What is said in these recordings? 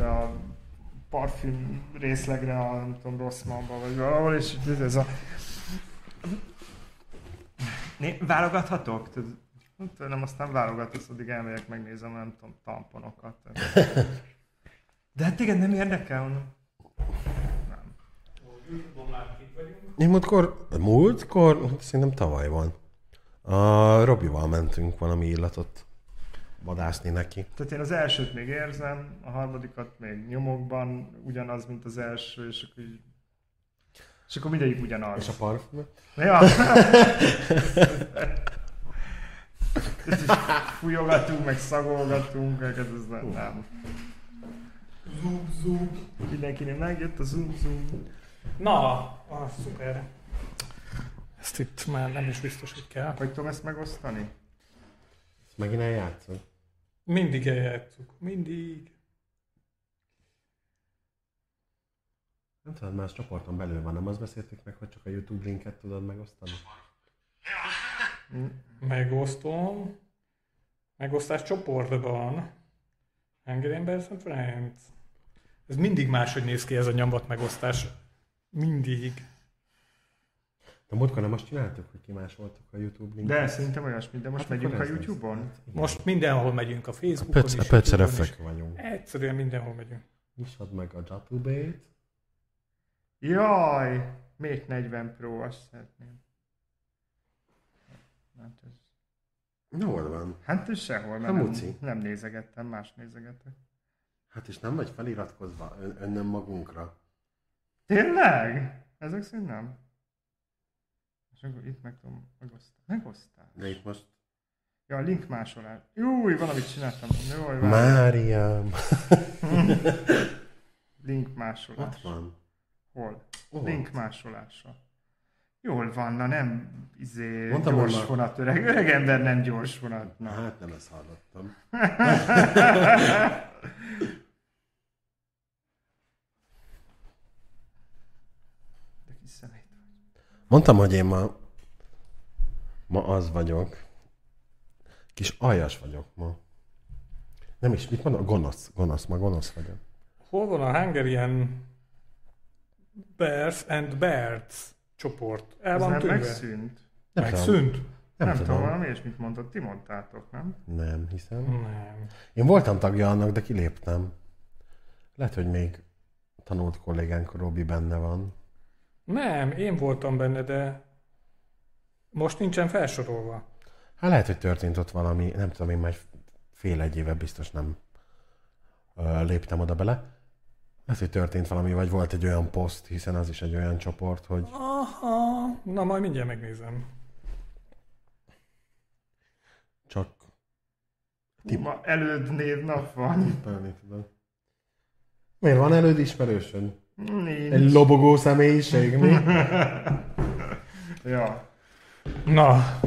a parfüm részlegre a nem tudom, rossz mamba, vagy valahol, és ez a... Né, válogathatok? Tudod, nem aztán válogatsz, addig elmegyek, megnézem, nem tudom, tamponokat. De hát téged nem érdekel, mondom. Nem. Én múltkor, múltkor, szerintem tavaly van. A Robival mentünk valami illatot vadászni neki. Tehát én az elsőt még érzem, a harmadikat még nyomokban, ugyanaz, mint az első, és akkor így... És akkor mindegyik ugyanaz. És a parfüm? Ja. Fújogatunk, meg szagolgatunk, meg ez nem. nem. Zoom, zoom. Mindenkinek megjött a zoom, zoom. Na, ah, szuper. Ezt itt már nem is biztos, hogy kell. Hogy tudom ezt megosztani? Ezt megint eljátszod? Mindig eljátszuk. Mindig. Nem tudom, más csoporton belül van, nem azt beszéltük meg, hogy csak a YouTube linket tudod megosztani? Megosztom. Megosztás csoportban. Angry Embers and Friends. Ez mindig máshogy néz ki ez a nyombat megosztás. Mindig. De múltkor nem azt csináltuk, hogy kimásoltuk a YouTube linket? De szerintem olyasmi, de most Hát megyünk a ez lesz. YouTube-on? Hát. Most mindenhol megyünk a Facebookon Pöc, is. YouTube-on vagyunk. Egyszerűen mindenhol megyünk. Nyissad meg a Jatubét. Jaj! Még 40 Pro, azt szeretném. Hát ez, Hol van? hát ez sehol, mert A nem, muci. nem nézegettem, más nézegetek. Hát és nem vagy feliratkozva ön, önnön magunkra. Tényleg? Ezek szerint nem. És akkor itt meg tudom megosztani. Megosztás. De itt most... Ja, a link másolás. Júj, valamit csináltam. Várj. Máriám! Link másolás. Ott van. Hol? Ott. Link másolása. Jól van, na nem izé, Mondtam gyors volna. vonat, öreg, öreg ember nem gyors vonat. Na Na. hát nem ezt hallottam. De kis szemét. Mondtam, hogy én ma... Ma az vagyok. Kis aljas vagyok ma. Nem is, mit mondom? Gonosz. Gonosz, ma gonosz vagyok. Hol van a Hungarian Bears and Birds csoport? El Ez van nem tűnve? megszűnt. Nem Megszűnt? Nem, Nem, tudom, tudom. valami ilyesmit mondott. Ti mondtátok, nem? Nem hiszem. Nem. Én voltam tagja annak, de kiléptem. Lehet, hogy még tanult kollégánk Robi benne van. Nem, én voltam benne, de most nincsen felsorolva. Hát lehet, hogy történt ott valami, nem tudom, én már fél egy éve biztos nem ö, léptem oda bele. Lehet, hogy történt valami, vagy volt egy olyan poszt, hiszen az is egy olyan csoport, hogy Aha, na majd mindjárt megnézem. csak Ti... Ma előd névnap van. tippelni tudom. Miért van előd ismerősöd? Nincs. Egy lobogó személyiség, mi? Ja. Na,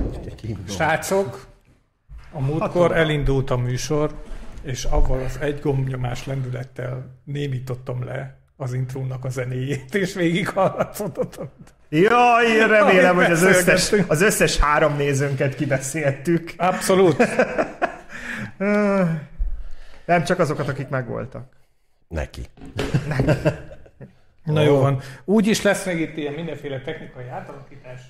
srácok, a múltkor elindult a műsor, és avval az egy gombnyomás lendülettel némítottam le az intrónak a zenéjét, és végig hallatszottam. Jaj, én remélem, hogy az összes, az összes három nézőnket kibeszéltük. Abszolút. Nem csak azokat, akik megvoltak. Neki. Na jó van. Úgy is lesz még itt ilyen mindenféle technikai átalakítás,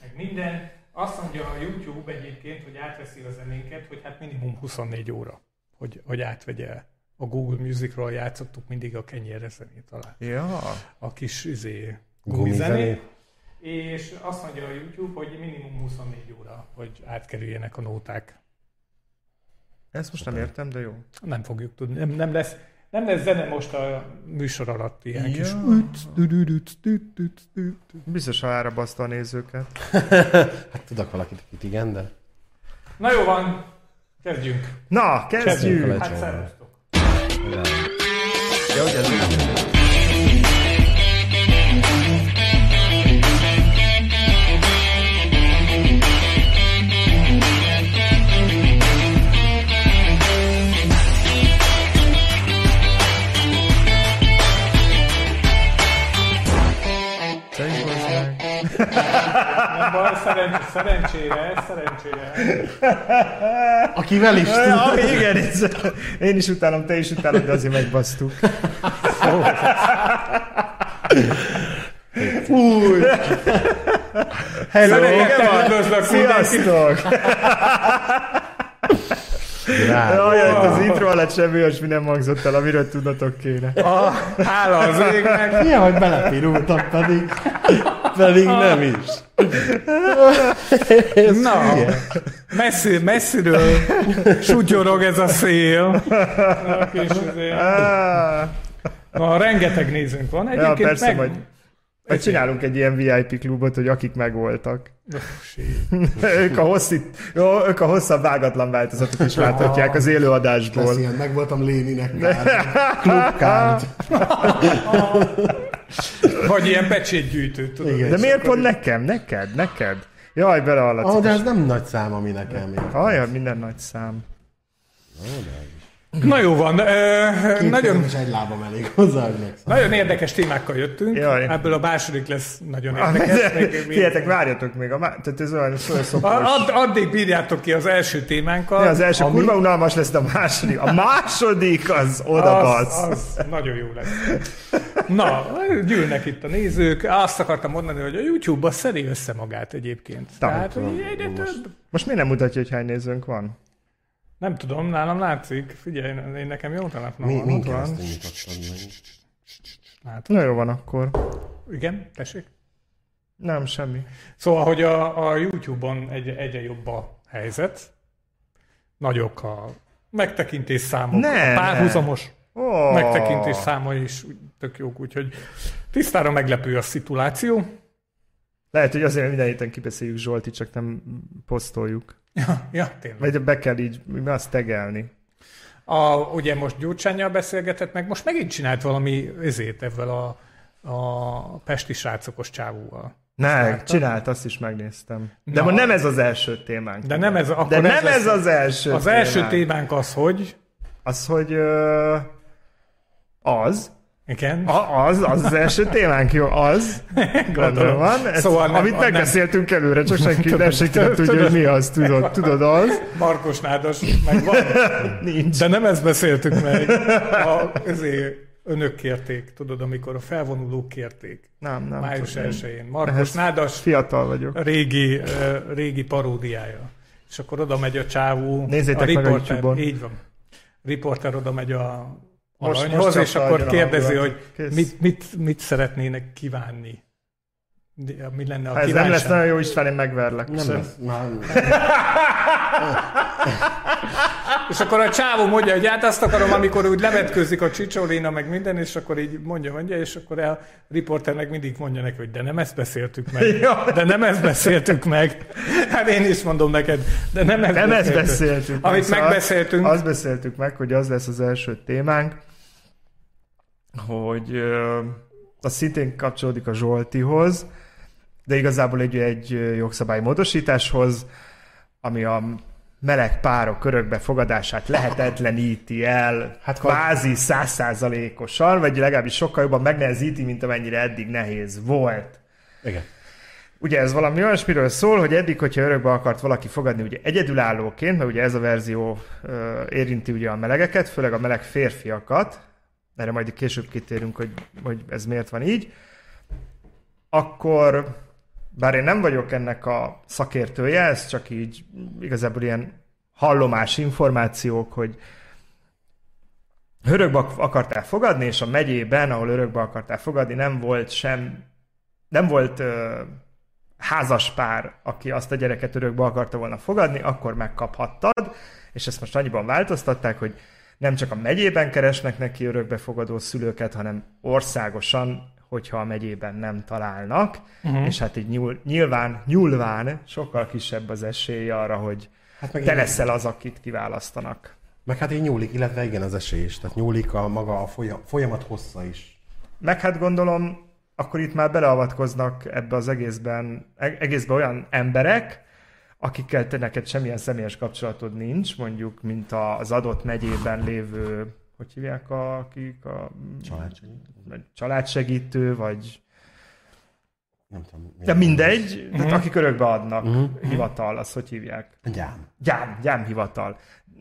meg minden. Azt mondja a YouTube egyébként, hogy átveszi a zenénket, hogy hát minimum 24 óra, hogy, hogy átvegye. A Google Musicról játszottuk mindig a kenyérre zenét alá. Ja. A kis izé, gumizenét. És azt mondja a YouTube, hogy minimum 24 óra, hogy átkerüljenek a nóták. Ezt most nem értem, de jó. Nem fogjuk tudni. Nem, nem, lesz, nem lesz zene most a műsor alatt ilyen Ja. kis... Biztos, ha árabaszta a nézőket. Hát tudok valakit, akit igen, de... Na jó van, kezdjünk. Na, kezdjük! Kezdjünk. Hát szervusztok. Ja, hogy Szerencs, szerencsére, szerencsére. Akivel is tud. Igen, ez, én is utálom, te is utálod, de azért megbasztuk. Fúj! Hello, Szeretettel üdvözlök mindenkit. Sziasztok! Drága. Jaj, itt az intro alatt semmi olyasmi nem hangzott el, amiről tudnotok kéne. Ah, hála az égnek. Milyen, hogy belepirultam pedig, pedig nem is. Ez Na, messzi, messziről sutyorog ez a szél. Na, kis azért. Ah, Na, rengeteg nézőnk van. ja, Egyébként persze, meg... majd, majd csinálunk egy ilyen VIP klubot, hogy akik megvoltak. Ők, a hosszit, jó, ők a hosszabb vágatlan változatot is láthatják az élőadásból. Lesz ilyen, meg voltam Léninek kár. Klubkárt. Vagy ilyen pecsétgyűjtő, tudod. Igen. De miért pont nekem? Neked? Neked? Jaj, belehallasz. Ah, de ez nem nagy szám, ami nekem. Ajaj, minden nagy szám. Na jó van, ö, Két nagyon, és egy lábam elég hozzá, nagyon érdekes témákkal jöttünk. Jaj. Ebből a második lesz nagyon Ah, érdekes. Figyeljetek, várjatok még, a má... tehát ez olyan olyan szokos. Add, addig bírjátok ki az első témánkkal. Ja, az első ami- kurva unalmas lesz, de a második. A második az oda az, az nagyon jó lesz. Na, gyűlnek itt a nézők. Azt akartam mondani, hogy a YouTube-ba szedi össze magát egyébként. Tehát, hogy egyre több. Most miért nem mutatja, hogy hány nézőnk van? Nem tudom, nálam látszik. Figyelj, én nekem jó telefonom Mi, van. ott van. Látom. Na jó van akkor. Igen, tessék. Nem, semmi. Szóval, hogy a, a YouTube-on egy, egyre jobb a helyzet. Nagyok a megtekintés számok, Ne, a párhuzamos Oh. megtekintés száma is tök jók, úgyhogy tisztára meglepő a szituáció. Lehet, hogy azért minden héten kibeszéljük Zsolti, csak nem posztoljuk. Ja, ja tényleg. Vagy be kell így mi azt tegelni. A, ugye most Gyurcsányjal beszélgetett meg, most megint csinált valami ezét ebben a, a pesti srácokos csávóval. Ne, csinált, azt is megnéztem. De Na. ma nem ez az első témánk. De nem ez, akkor De nem lesz- ez az első Az első témánk. témánk az, hogy... Az, hogy ö, az, Igen. A, az, az az első témánk, jó, az. Gondolom van. Ezt, Szóval nem- amit nem- megbeszéltünk előre, csak senki, nem senki nem tudja, hogy mi az, tudod, tudod az. Markos Nádas meg van. Nincs. De nem ezt beszéltük meg. A, ezért önök kérték, tudod, amikor a felvonulók kérték. Nem, nem. Május tudom. 1-én. Markos Ehhez Nádas Fiatal vagyok. régi, régi paródiája. És akkor oda megy a csávó. Nézzétek a meg a YouTube-on. Így van. Riporter oda megy a Most- aranyhoz, most és akkor kérdezi, hogy Kész. mit, mit, mit szeretnének kívánni. Mi lenne a Ha ez nem lesz nagyon jó István, én megverlek. Nem Köszönöm. lesz. Már, És akkor a csávó mondja, hogy hát azt akarom, amikor úgy levetkőzik a csicsolina, meg minden, és akkor így mondja, mondja, és akkor a riporter meg mindig mondja neki, hogy de nem ezt beszéltük meg. De nem ezt beszéltük meg. Hát én is mondom neked, de nem ezt Nem ezt beszéltük. beszéltük. Amit Szóval megbeszéltünk. Azt beszéltük meg, hogy az lesz az első témánk, hogy az szintén kapcsolódik a Zsoltihoz, de igazából egy, egy jogszabálymódosításhoz, ami a meleg párok örökbe fogadását lehetetleníti el, Hát kvázi százszázalékosan, vagy legalábbis sokkal jobban megnehezíti, mint amennyire eddig nehéz volt. igen. Ugye ez valami olyasmiről szól, hogy eddig, hogyha örökbe akart valaki fogadni ugye egyedülállóként, mert ugye ez a verzió ö, érinti ugye a melegeket, főleg a meleg férfiakat, erre majd később kitérünk, hogy, hogy ez miért van így, akkor, bár én nem vagyok ennek a szakértője, ez csak így igazából ilyen hallomás információk, hogy örökbe ak- akartál fogadni, és a megyében, ahol örökbe akartál fogadni, nem volt sem, nem volt ö, házas pár, aki azt a gyereket örökbe akarta volna fogadni, akkor megkaphattad, és ezt most annyiban változtatták, hogy nem csak a megyében keresnek neki örökbefogadó szülőket, hanem országosan, hogyha a megyében nem találnak, uh-huh. és hát így nyúl, nyilván, nyúlván sokkal kisebb az esély arra, hogy Hát meg, te leszel az, akit kiválasztanak. meg hát így nyúlik, illetve igen az esély is. Tehát nyúlik a maga a folyam, folyamat hossza is. Meg hát gondolom, akkor itt már beleavatkoznak ebbe az egészben, e- egészben olyan emberek, akikkel te neked semmilyen személyes kapcsolatod nincs, mondjuk, mint a- az adott megyében lévő, hogy hívják a, akik a Családsegítő. vagy családsegítő, vagy Nem tudom. mi De mindegy, tehát akik örökbe adnak, hivatal, azt hogy hívják? Gyám. Gyám, gyámhivatal.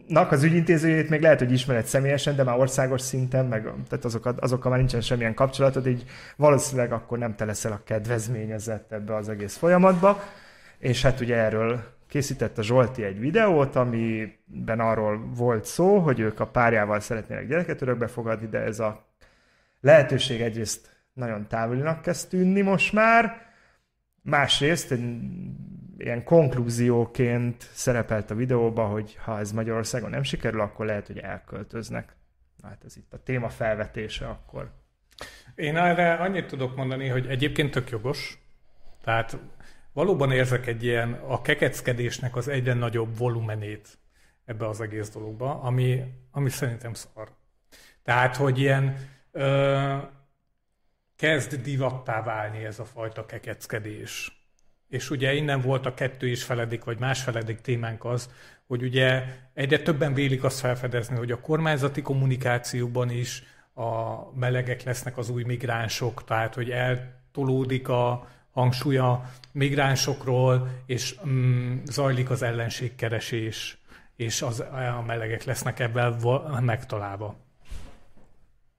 Nak az ügyintézőjét még lehet, hogy ismered személyesen, de már országos szinten, meg tehát azokat, azokkal már nincsen semmilyen kapcsolatod, így valószínűleg akkor nem te leszel a kedvezményezett ebbe az egész folyamatba. És hát ugye erről készített a Zsolti egy videót, amiben arról volt szó, hogy ők a párjával szeretnének gyereket örökbe fogadni, de ez a lehetőség egyrészt nagyon távolinak kezd tűnni most már, másrészt egy ilyen konklúzióként szerepelt a videóban, hogy ha ez Magyarországon nem sikerül, akkor lehet, hogy elköltöznek. Hát ez itt a téma felvetése akkor. Én erre annyit tudok mondani, hogy egyébként tök jogos. Tehát valóban érzek egy ilyen a kekeckedésnek az egyre nagyobb volumenét ebbe az egész dologba, ami, ami szerintem szar. Tehát, hogy ilyen ö, kezd divattá válni ez a fajta kekeckedés. És ugye innen volt a kettő és feledik, vagy másfeledik témánk az, hogy ugye egyre többen vélik azt felfedezni, hogy a kormányzati kommunikációban is a melegek lesznek az új migránsok, tehát hogy eltolódik a hangsúly a migránsokról, és mm, zajlik az ellenségkeresés, és az, a melegek lesznek ebben va- megtalálva.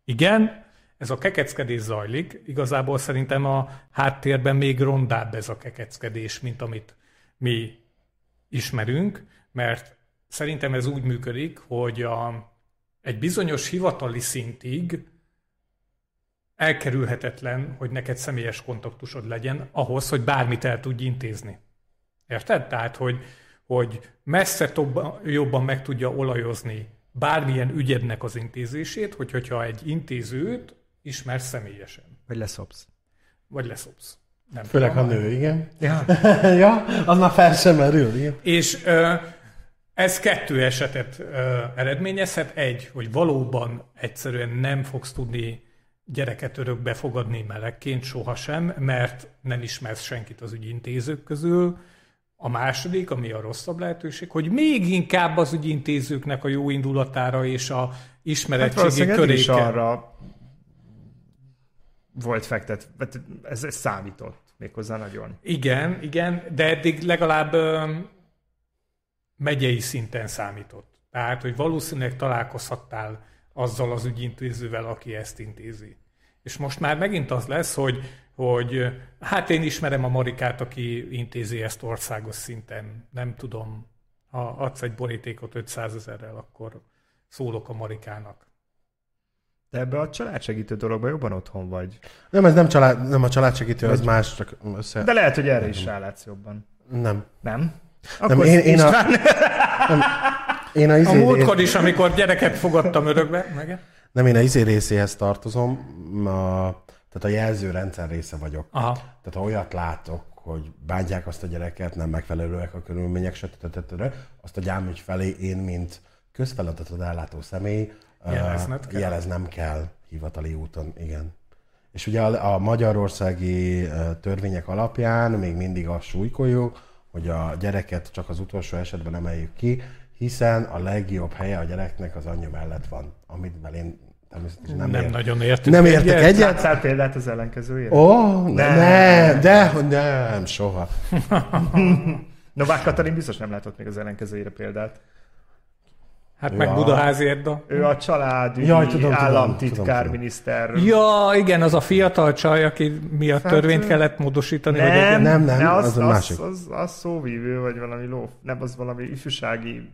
Igen, ez a kekeckedés zajlik. Igazából szerintem a háttérben még rondább ez a kekeckedés, mint amit mi ismerünk, mert szerintem ez úgy működik, hogy a, egy bizonyos hivatali szintig elkerülhetetlen, hogy neked személyes kontaktusod legyen ahhoz, hogy bármit el tudj intézni. Érted? Tehát, hogy, hogy messze tobba, jobban meg tudja olajozni bármilyen ügyednek az intézését, hogy, hogyha egy intézőt ismersz személyesen, Vagy leszopsz. vagy leszopsz. Nem Főleg, tudom. nő, igen. Ja. ja, az már fel sem merül, igen. És ö, ez kettő esetet ö, eredményezhet. Egy, hogy valóban egyszerűen nem fogsz tudni gyereket örökbe fogadni melegként sohasem, mert nem ismersz senkit az ügyintézők közül. A második, ami a rosszabb lehetőség, hogy még inkább az ügyintézőknek a jó indulatára és a Hát ismeretségi valószínűleg eddig is arra volt fektet, vagy ez, ez számított méghozzá nagyon. Igen, igen, de eddig legalább megyei szinten számított. Tehát, hogy valószínűleg találkozhattál azzal az ügyintézővel, aki ezt intézi. És most már megint az lesz, hogy, hogy hát én ismerem a Marikát, aki intézi ezt országos szinten. Nem tudom, ha adsz egy borítékot 500 ezerrel, akkor szólok a Marikának. De ebbe a családsegítő dologban jobban otthon vagy. Nem, ez nem, család, nem a családsegítő, az más, csak össze... De lehet, hogy erre is rálátsz jobban. Nem. Nem? Nem, én, én a... István- Én a, A izé, múltkor is, amikor gyereket fogadtam örökbe, meg? Nem, én a izé részéhez tartozom, a, tehát a jelzőrendszer része vagyok. Aha. Tehát ha olyat látok, hogy bántják azt a gyereket, nem megfelelőek a körülmények, stb. azt a gyámügy felé én, mint közfeladatot ellátó személy, Jelezned kell. jeleznem kell hivatali úton, igen. És ugye a, a magyarországi törvények alapján még mindig azt súlykoljuk, hogy a gyereket csak az utolsó esetben emeljük ki, hiszen a legjobb helye a gyereknek az anyja mellett van, amit én természetesen nem, Nem, nem ért- nagyon értünk. nem értek egyet. Láttál példát az ellenkezőjére? Ó, oh, Nem. nem, de, nem, soha. Novák Katalin biztos nem látott még az ellenkezőjére példát. Hát meg Ja. Budaházi Edda. Ő a családügyi Jaj, tudom, államtitkár tudom, tudom. miniszter. Ja, igen, az a fiatal csaj, aki miatt Hát, törvényt ő- kellett módosítani. Nem, egy- Nem, nem, ne, az, az az, másik. Az, az, az szóvívő, vagy valami ló, nem, az valami ifjúsági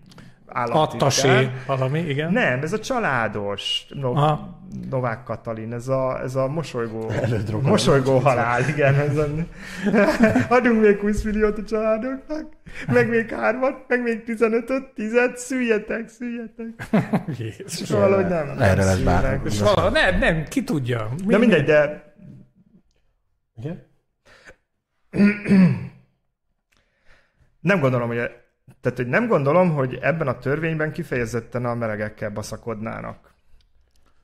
államtitkár. Attasé valami, igen. Nem, ez a családos no, Aha. Novák Katalin, ez a, ez a mosolygó, Elődrogon. mosolygó halál, igen. Ez a, adunk még 20 milliót a családoknak, meg még hármat, meg még 15-öt, 10 szüljetek, szüljetek. Jézus. Valahogy nem, nem Erre lesz bár- szülnek. És vala, nem, nem, ki tudja. Mi, De mindegy, de Igen? nem gondolom, hogy tehát, hogy nem gondolom, hogy ebben a törvényben kifejezetten a melegekkel baszakodnának.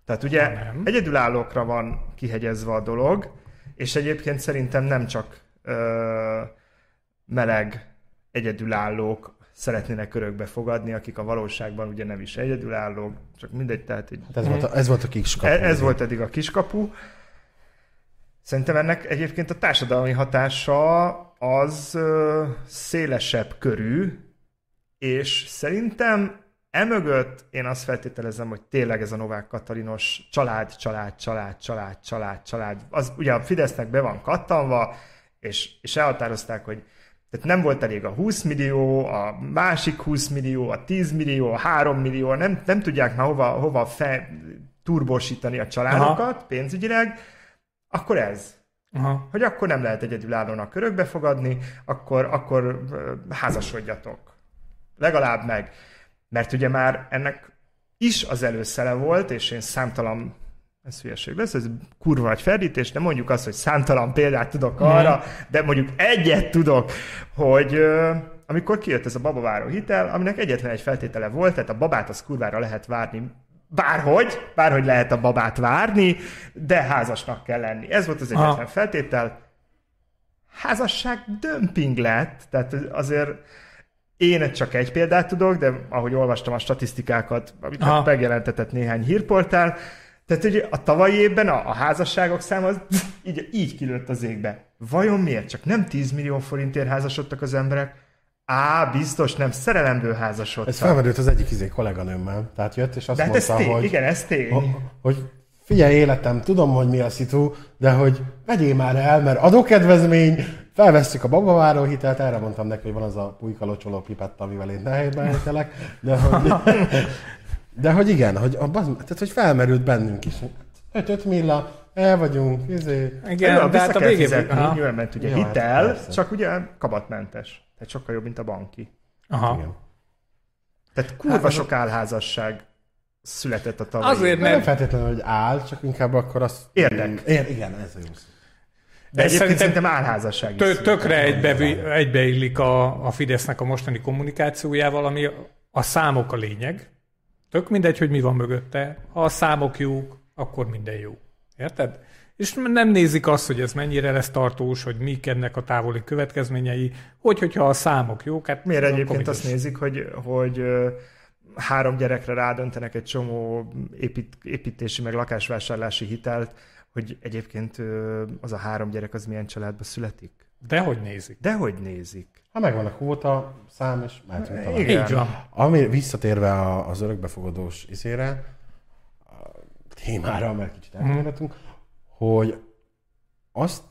Tehát ugye nem. egyedülállókra van kihegyezve a dolog, és egyébként szerintem nem csak ö, meleg egyedülállók szeretnének örökbe fogadni, akik a valóságban ugye nem is egyedülállók, csak mindegy, tehát egy Hát ez, volt a, ez volt a kiskapu. E- Ez volt eddig a kiskapu. Szerintem ennek egyébként a társadalmi hatása az ö, szélesebb körű, és szerintem emögött én azt feltételezem, hogy tényleg ez a Novák Katalinos család, család, család, család, család, család. Az ugye a Fidesznek be van kattanva, és, és elhatározták, hogy tehát nem volt elég a 20 millió, a másik 20 millió, a 10 millió, a 3 millió, nem, nem tudják már hova, hova fe, turbósítani a családokat Aha. pénzügyileg, akkor ez. Aha. Hogy akkor nem lehet egyedülállónak körökbe fogadni, akkor, akkor házasodjatok. Legalább meg. Mert ugye már ennek is az előszele volt, és én számtalan ez hülyeség lesz, ez kurva nagy ferdítés, de mondjuk azt, hogy számtalan példát tudok arra, de mondjuk egyet tudok, hogy amikor kijött ez a babaváró hitel, aminek egyetlen egy feltétele volt, tehát a babát az kurvára lehet várni bárhogy, bárhogy lehet a babát várni, de házasnak kell lenni. Ez volt az egyetlen Aha. feltétel. Házasság dömping lett, tehát azért én csak egy példát tudok, de ahogy olvastam a statisztikákat, amit Aha. megjelentetett néhány hírportál, tehát hogy a tavalyi évben a, a házasságok száma az így, így kilőtt az égbe. Vajon miért? Csak nem 10 millió forintért házasodtak az emberek, Á, biztos nem, szerelemből házasodtak. Ez felmerült az egyik izé kolléganőmmel. Tehát jött, és azt de hát mondta, ez tény, hogy... Igen, ez tény. Hogy, hogy figyelj életem, tudom, hogy mi a szitu, de hogy vegyél már el, mert adókedvezmény, felvesszük a babaváró hitelt, erre mondtam neki, hogy van az a pulykalocsoló pipetta, amivel én nehézben helytelek, de hogy, de hogy igen, hogy, a, tehát, hogy felmerült bennünk is. 5 milla, el vagyunk, izé. Igen, de, de hát a végén... Nyilván ment ugye Jó, hát hitel, hát csak ugye kamatmentes. Tehát sokkal jobb, mint a banki. Aha. Igen. Tehát kurva hát, sok álházasság született a tavalyi. Azért nem. Nem feltétlenül, hogy áll, csak inkább akkor az... Érdek. Ér, igen, ez a jó szó. De, De egyébként szerintem álházasság tö, Tökre egybe, egybeillik a, a Fidesznek a mostani kommunikációjával, ami a számok a lényeg. Tök mindegy, hogy mi van mögötte. Ha a számok jók, akkor minden jó. Érted? És nem nézik azt, hogy ez mennyire lesz tartós, hogy mik ennek a távoli következményei, hogy hogyha a számok jók, hát... Miért egyébként azt nézik, hogy, hogy három gyerekre rádöntenek egy csomó épít, építési meg lakásvásárlási hitelt, hogy egyébként az a három gyerek az milyen családba születik? Dehogy nézik. Dehogy nézik. Ha megvan a kvóta szám, és mehetünk tovább. Igen. Így van. Ami visszatérve az örökbefogadós izére, a témára, mert kicsit elkanyarodtunk, mm hogy azt,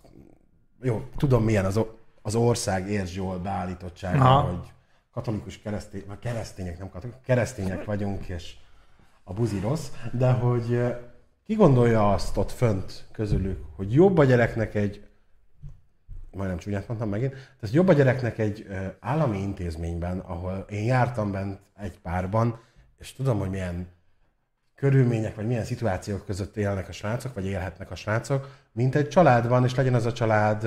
jó, tudom milyen az, az ország érts jól beállítottsága, hogy katolikus keresztény, vagy keresztények, nem katolikus, keresztények vagyunk, és a buzi rossz, de hogy ki gondolja azt ott fönt közülük, hogy jobb a gyereknek egy, majdnem csúnyát mondtam megint, tehát jobb a gyereknek egy állami intézményben, ahol én jártam bent egy párban, és tudom, hogy milyen körülmények, vagy milyen szituációk között élnek a srácok, vagy élhetnek a srácok, mint egy családban, és legyen az a család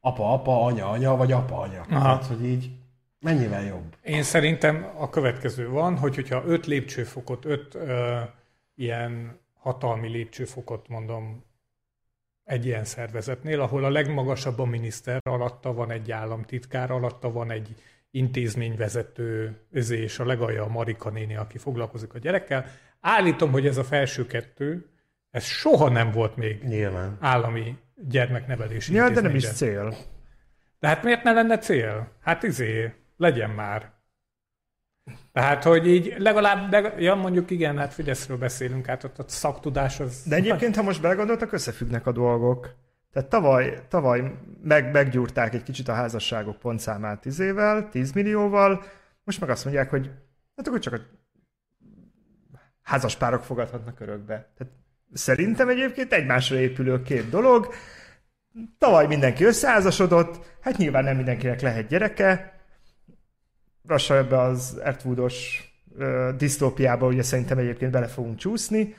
apa-apa, anya-anya, vagy apa-anya. Tehát, hogy így mennyivel jobb? Én szerintem a következő van, hogy hogyha öt lépcsőfokot, öt ö, ilyen hatalmi lépcsőfokot mondom egy ilyen szervezetnél, ahol a legmagasabb a miniszter, alatta van egy államtitkár, alatta van egy intézményvezető, és a legalja a Marika néni, aki foglalkozik a gyerekkel. Állítom, hogy ez a felső kettő, ez soha nem volt még Nyilván. állami gyermeknevelési Ja, de nem is cél. De hát miért ne lenne cél? Hát izé, legyen már. Tehát, hogy így legalább, de, ja, mondjuk igen, hát Fideszről beszélünk, hát ott a szaktudás az... De egyébként, ha most belegondoltak, összefüggnek a dolgok. Tehát tavaly, tavaly meg, meggyúrták egy kicsit a házasságok pontszámát 10 évvel, 10 millióval, most meg azt mondják, hogy hát akkor csak a házaspárok fogadhatnak örökbe. Tehát szerintem egyébként egymásra épülő két dolog. Tavaly mindenki összeházasodott, hát nyilván nem mindenkinek lehet gyereke. Lassan ebbe az Ertwoodos disztópiába ugye szerintem egyébként bele fogunk csúszni,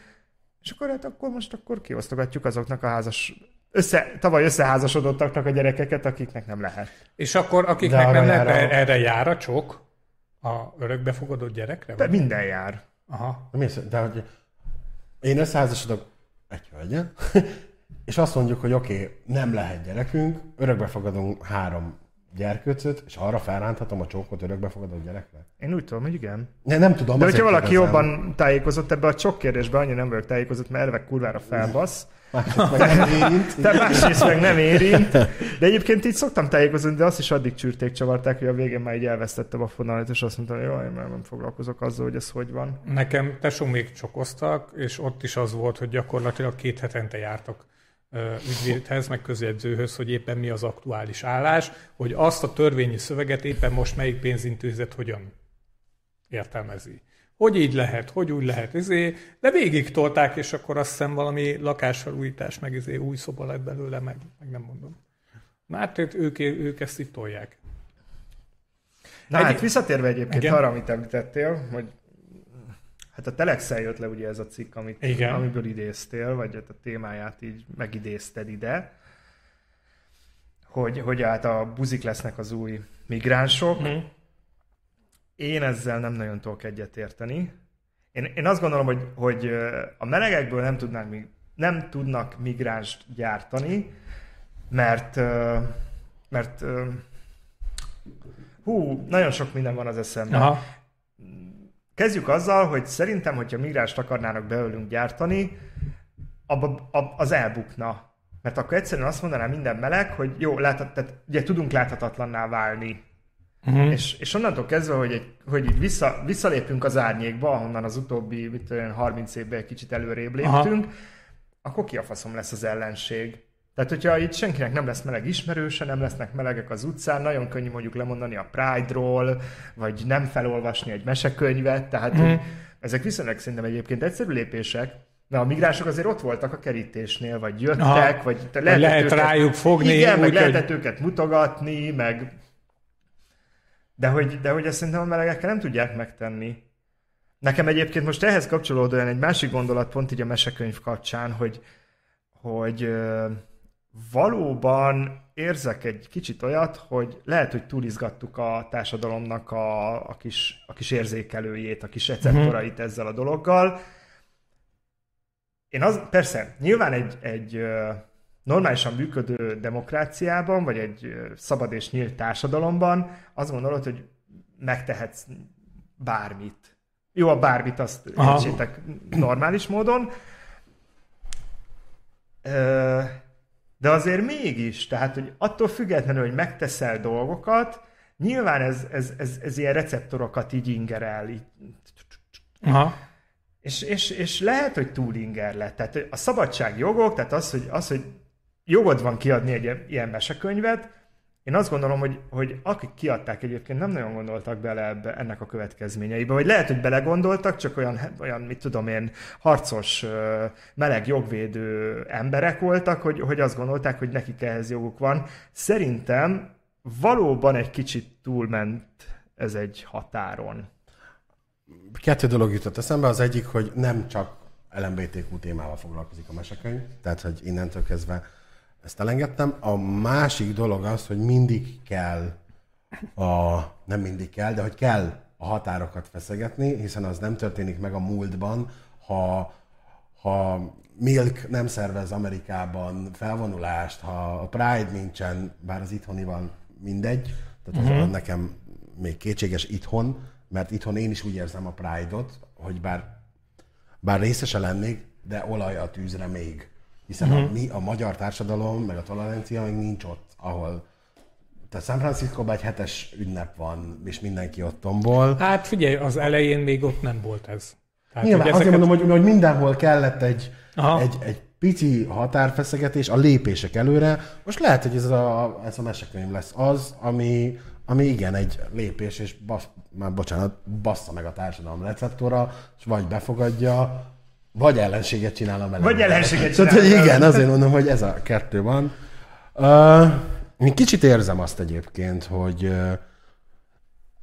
és akkor hát akkor most akkor kiosztogatjuk azoknak a házas össze, tavaly összeházasodottaknak a gyerekeket, akiknek nem lehet. És akkor akiknek nem lehet, a... erre jár a csok? A örökbefogadott gyerekre? De minden jár. Aha. De, de hogy én összeházasodok egy hölgyen, és azt mondjuk, hogy oké, okay, nem lehet gyerekünk, örökbefogadunk három gyerkőcöt, és arra felránthatom a csókot örökbefogadott gyerekre? Én úgy tudom, hogy igen. Ne, nem tudom. De hogyha valaki kérdezem. jobban tájékozott ebbe a csok kérdésbe, annyira nem vagyok tájékozott, mert elvek kurvára felbasz. Másrészt meg nem érint. Te másrészt meg nem érint. De egyébként így szoktam tájékozódni, de azt is addig csürték csavarták, hogy a végén már így elvesztettem a fonalat, és azt mondtam, hogy jó, én már nem foglalkozok azzal, hogy ez hogy van. Nekem tesó még csokoztak, és ott is az volt, hogy gyakorlatilag két hetente jártak ügyvédhez, meg közjegyzőhöz, hogy éppen mi az aktuális állás, hogy azt a törvényi szöveget éppen most melyik pénzintézet hogyan értelmezi. Hogy így lehet, hogy úgy lehet, izé, de végig tolták, és akkor azt hiszem valami lakásfelújítás, meg izé új szoba lett belőle, meg, meg nem mondom. Na hát ők, ők, ezt itt tolják. Na Egy- hát visszatérve egyébként Igen. arra, amit említettél, hogy hát a Telexel jött le ugye ez a cikk, amit, Igen. amiből idéztél, vagy hát a témáját így megidézted ide, hogy, hogy hát a buzik lesznek az új migránsok. Hm. Én ezzel nem nagyon tudok egyet érteni. Én, én azt gondolom, hogy, hogy a melegekből nem, tudnánk, nem tudnak migránst gyártani, mert, mert hú, nagyon sok minden van az eszemben. Aha. Kezdjük azzal, hogy szerintem, hogyha migránst akarnának belőlünk gyártani, abba, ab, az elbukna. Mert akkor egyszerűen azt mondaná minden meleg, hogy jó, láthat, tehát ugye tudunk láthatatlanná válni. Uh-huh. És, és onnantól kezdve, hogy, egy, hogy így vissza, visszalépünk az árnyékba, ahonnan az utóbbi mit tudom, én, 30 évben egy kicsit előrébb Aha. léptünk, akkor ki a faszom lesz az ellenség? Tehát, hogyha itt senkinek nem lesz meleg ismerőse, nem lesznek melegek az utcán, nagyon könnyű mondjuk lemondani a Pride-ról, vagy nem felolvasni egy mesekönyvet, tehát Mhm. hogy ezek viszonylag szerintem egyébként egyszerű lépések, de a migránsok azért ott voltak a kerítésnél, vagy jöttek, Aha. vagy te Vagy lehet rájuk fogni, Igen, meg úgy, hogy- lehetett őket mutogatni, meg de hogy, de hogy ezt szerintem a melegekkel nem tudják megtenni. Nekem egyébként most ehhez kapcsolódóan egy másik gondolat pont így a mesekönyv kapcsán, hogy, hogy valóban érzek egy kicsit olyat, hogy lehet, hogy túlizgattuk a társadalomnak a, a, kis, a kis érzékelőjét, a kis receptorait ezzel a dologgal. Én az, persze, nyilván egy, egy normálisan működő demokráciában, vagy egy szabad és nyílt társadalomban azt gondolod, hogy megtehetsz bármit. Jó, a bármit azt értsétek normális módon. Ö, De azért mégis, tehát, hogy attól függetlenül, hogy megteszel dolgokat, nyilván ez, ez, ez, ez ilyen receptorokat így ingerel, így Aha. és, és, és lehet, hogy túl inger lett. Tehát a szabadságjogok, tehát az, hogy, az, hogy jogod van kiadni egy ilyen- ilyen mesekönyvet, én azt gondolom, hogy, hogy akik kiadták egyébként nem nagyon gondoltak bele ebbe, ennek a következményeibe. Vagy lehet, hogy belegondoltak, csak olyan, olyan mit tudom én, harcos, meleg jogvédő emberek voltak, hogy, hogy azt gondolták, hogy nekik ehhez joguk van. Szerintem valóban egy kicsit túlment ez egy határon. Kettő dolog jutott eszembe. Az egyik, hogy nem csak LMBTQ témával foglalkozik a mesekönyv, tehát hogy innentől kezdve ezt elengedtem. A másik dolog az, hogy mindig kell a, nem mindig kell, de hogy kell a határokat feszegetni, hiszen az nem történik meg a múltban, ha, ha Milk nem szervez Amerikában felvonulást, ha a Pride nincsen, bár az itthonival mindegy, tehát az uh-huh. nekem még kétséges itthon, mert itthon én is úgy érzem a Pride-ot, hogy bár, bár részese lennék, de olaj a tűzre még. Hiszen uh-huh. a, mi, a magyar társadalom, meg a tolerancia még nincs ott, ahol tehát San Franciscóban egy hetes ünnep van, és mindenki ott tombol. Hát figyelj, az elején még ott nem volt ez. Tehát, Nyilván hogy azért mondom, hogy, hogy mindenhol kellett egy, Aha. egy, egy pici határfeszegetés, a lépések előre. Most lehet, hogy ez a, ez a mesekönyv lesz az, ami, ami igen, egy lépés, és basz, már bocsánat, bassza meg a társadalom receptora, és vagy befogadja, vagy ellenséget csinál a meleg. Vagy ellenséget Tehát, hogy csinál igen, azért mondom, hogy ez a kettő van. Uh, én kicsit érzem azt egyébként, hogy uh,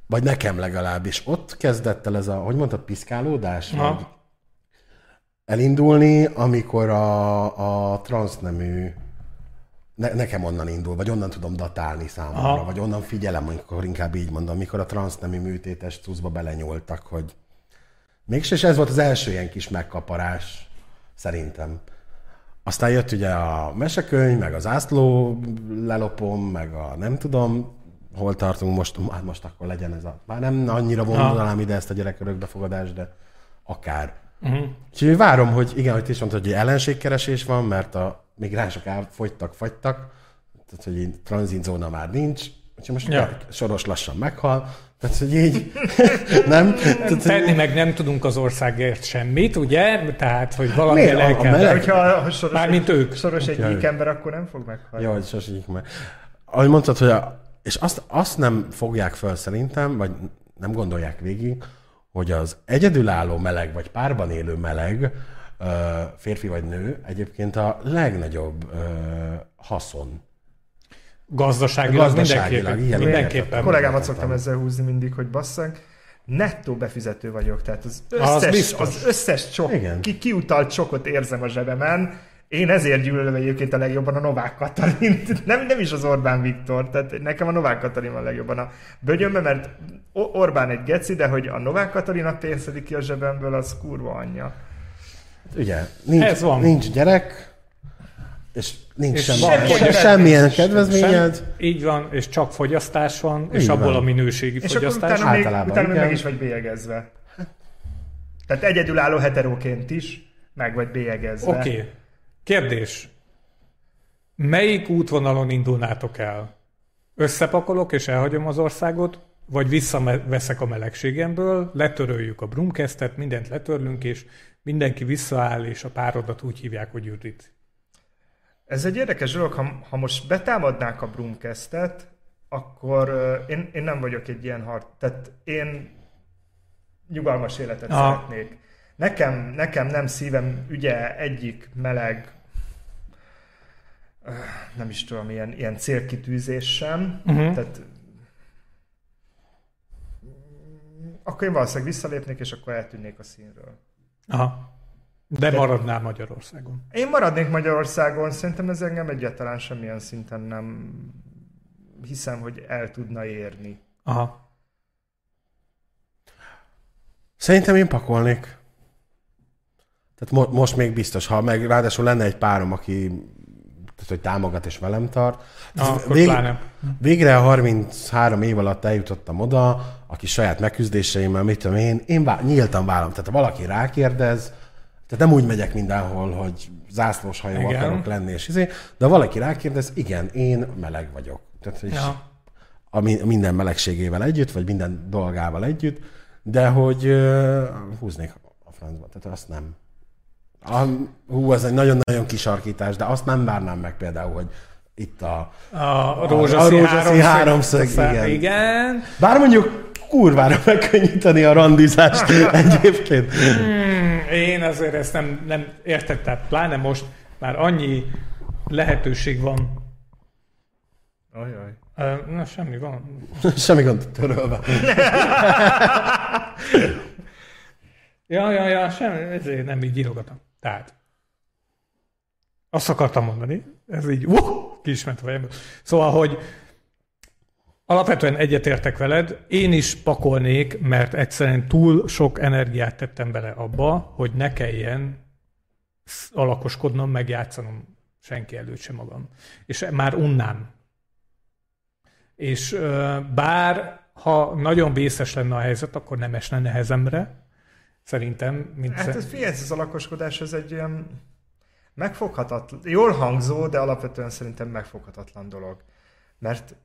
vagy nekem legalábbis, ott kezdett el ez a, hogy mondtad, piszkálódás? Vagy elindulni, amikor a, a transznemű ne, nekem onnan indul, vagy onnan tudom datálni számomra, Aha. vagy onnan figyelem, amikor inkább így mondom, amikor a transznemű műtétes cuccba belenyúltak, hogy mégis, és ez volt az első ilyen kis megkaparás, szerintem. Aztán jött ugye a mesekönyv, meg az ászló lelopom, meg a nem tudom, hol tartunk most, hát most akkor legyen ez a... Már nem annyira mondanám ide ezt a gyerek örökbefogadást, de akár. Uh-huh. Úgyhogy várom, hogy igen, hogy ti is mondtad, hogy ellenségkeresés van, mert a migránsok elfogytak, fagytak, tehát hogy tranzitzóna már nincs, úgyhogy most ja. soros lassan meghal, tehát, hogy így nem. Tehát, Tenni hogy... meg nem tudunk az országért semmit, ugye? Tehát, hogy valami el kell. Meleg... Hogyha ha soros Mármint egy, ők. Soros egy gyík ember, akkor nem fog meghalni. Jó, hogy soros egyik meg. Ahogy mondtad, hogy a, és azt, azt nem fogják föl szerintem, vagy nem gondolják végig, hogy az egyedülálló meleg, vagy párban élő meleg, férfi vagy nő, egyébként a legnagyobb haszon Gazdaságilag, gazdaságilag mindenképpen. mindenképpen. A kollégámat szoktam ezzel húzni mindig, hogy basszak, nettó befizető vagyok, tehát az összes, az, az összes csok, ki, kiutalt csokot érzem a zsebemen, én ezért gyűlölöm egyébként a legjobban a Novák Katalint, nem, nem is az Orbán Viktor, tehát nekem a Novák Katalin a legjobban a bögyömbe, mert Orbán egy geci, de hogy a Novák Katalin pénzedik ki a zsebemből, az kurva anyja. Ugye, nincs, Ez van. nincs gyerek, és nincs és semmi, semmi, semmilyen kedvezményed. Sem, így van, és csak fogyasztás van, így és van. abból a minőségi és fogyasztás. És utána, még, utána meg is vagy bélyegezve. Tehát egyedülálló heteróként is meg vagy bélyegezve. Oké. Okay. Kérdés. Melyik útvonalon indulnátok el? Összepakolok és elhagyom az országot, vagy visszaveszek a melegségemből, letöröljük a brumkesztet, mindent letörlünk, és mindenki visszaáll, és a párodat úgy hívják, hogy Judit. Ez egy érdekes dolog, ha, ha most betámadnák a Brumkestet, akkor uh, én, én nem vagyok egy ilyen hard, tehát én nyugalmas életet Aha. szeretnék. Nekem, nekem nem szívem ügye egyik meleg, uh, nem is tudom, ilyen, ilyen célkitűzés sem, uh-huh. tehát akkor én valószínűleg visszalépnék, és akkor eltűnnék a színről. Aha. De, maradnál Magyarországon. Én maradnék Magyarországon, szerintem ez engem egyáltalán semmilyen szinten nem hiszem, hogy el tudna érni. Aha. Szerintem én pakolnék. Tehát mo- most még biztos, ha meg ráadásul lenne egy párom, aki tehát, hogy támogat és velem tart. Ah, vég, végre a 33 év alatt eljutottam oda, aki saját megküzdéseimmel, mit tudom én, én vá- nyíltan vállam. Tehát ha valaki rákérdez, tehát nem úgy megyek mindenhol, hogy zászlós hajó igen. akarok lenni, és izé, de valaki rákérdez, igen, én meleg vagyok. Tehát, hogy ja. a minden melegségével együtt, vagy minden dolgával együtt, de hogy uh, húznék a francba. Tehát azt nem. A, hú, ez egy nagyon-nagyon kisarkítás, de azt nem várnám meg például, hogy itt a, a rózsaszín, a rózsaszín háromszög. háromszög igen. igen. Bár mondjuk kurvára megkönnyíteni a randizást egyébként. Hmm, én azért ezt nem, nem érted, tehát pláne most már annyi lehetőség van. Ajaj. Na, semmi van. semmi gond, törölve. ja, ja, ja, semmi, ezért nem így írogatom. Tehát, azt akartam mondani, ez így, uh, ki is ment a fejemből. Szóval, hogy Alapvetően egyetértek veled, én is pakolnék, mert egyszerűen túl sok energiát tettem bele abba, hogy ne kelljen alakoskodnom, megjátszanom senki előtt sem magam. És már unnám. És bár, ha nagyon vészes lenne a helyzet, akkor nem esne nehezemre, szerintem. Mint hát ez figyelj, az alakoskodás, ez egy olyan megfoghatatlan, jól hangzó, de alapvetően szerintem megfoghatatlan dolog. Mert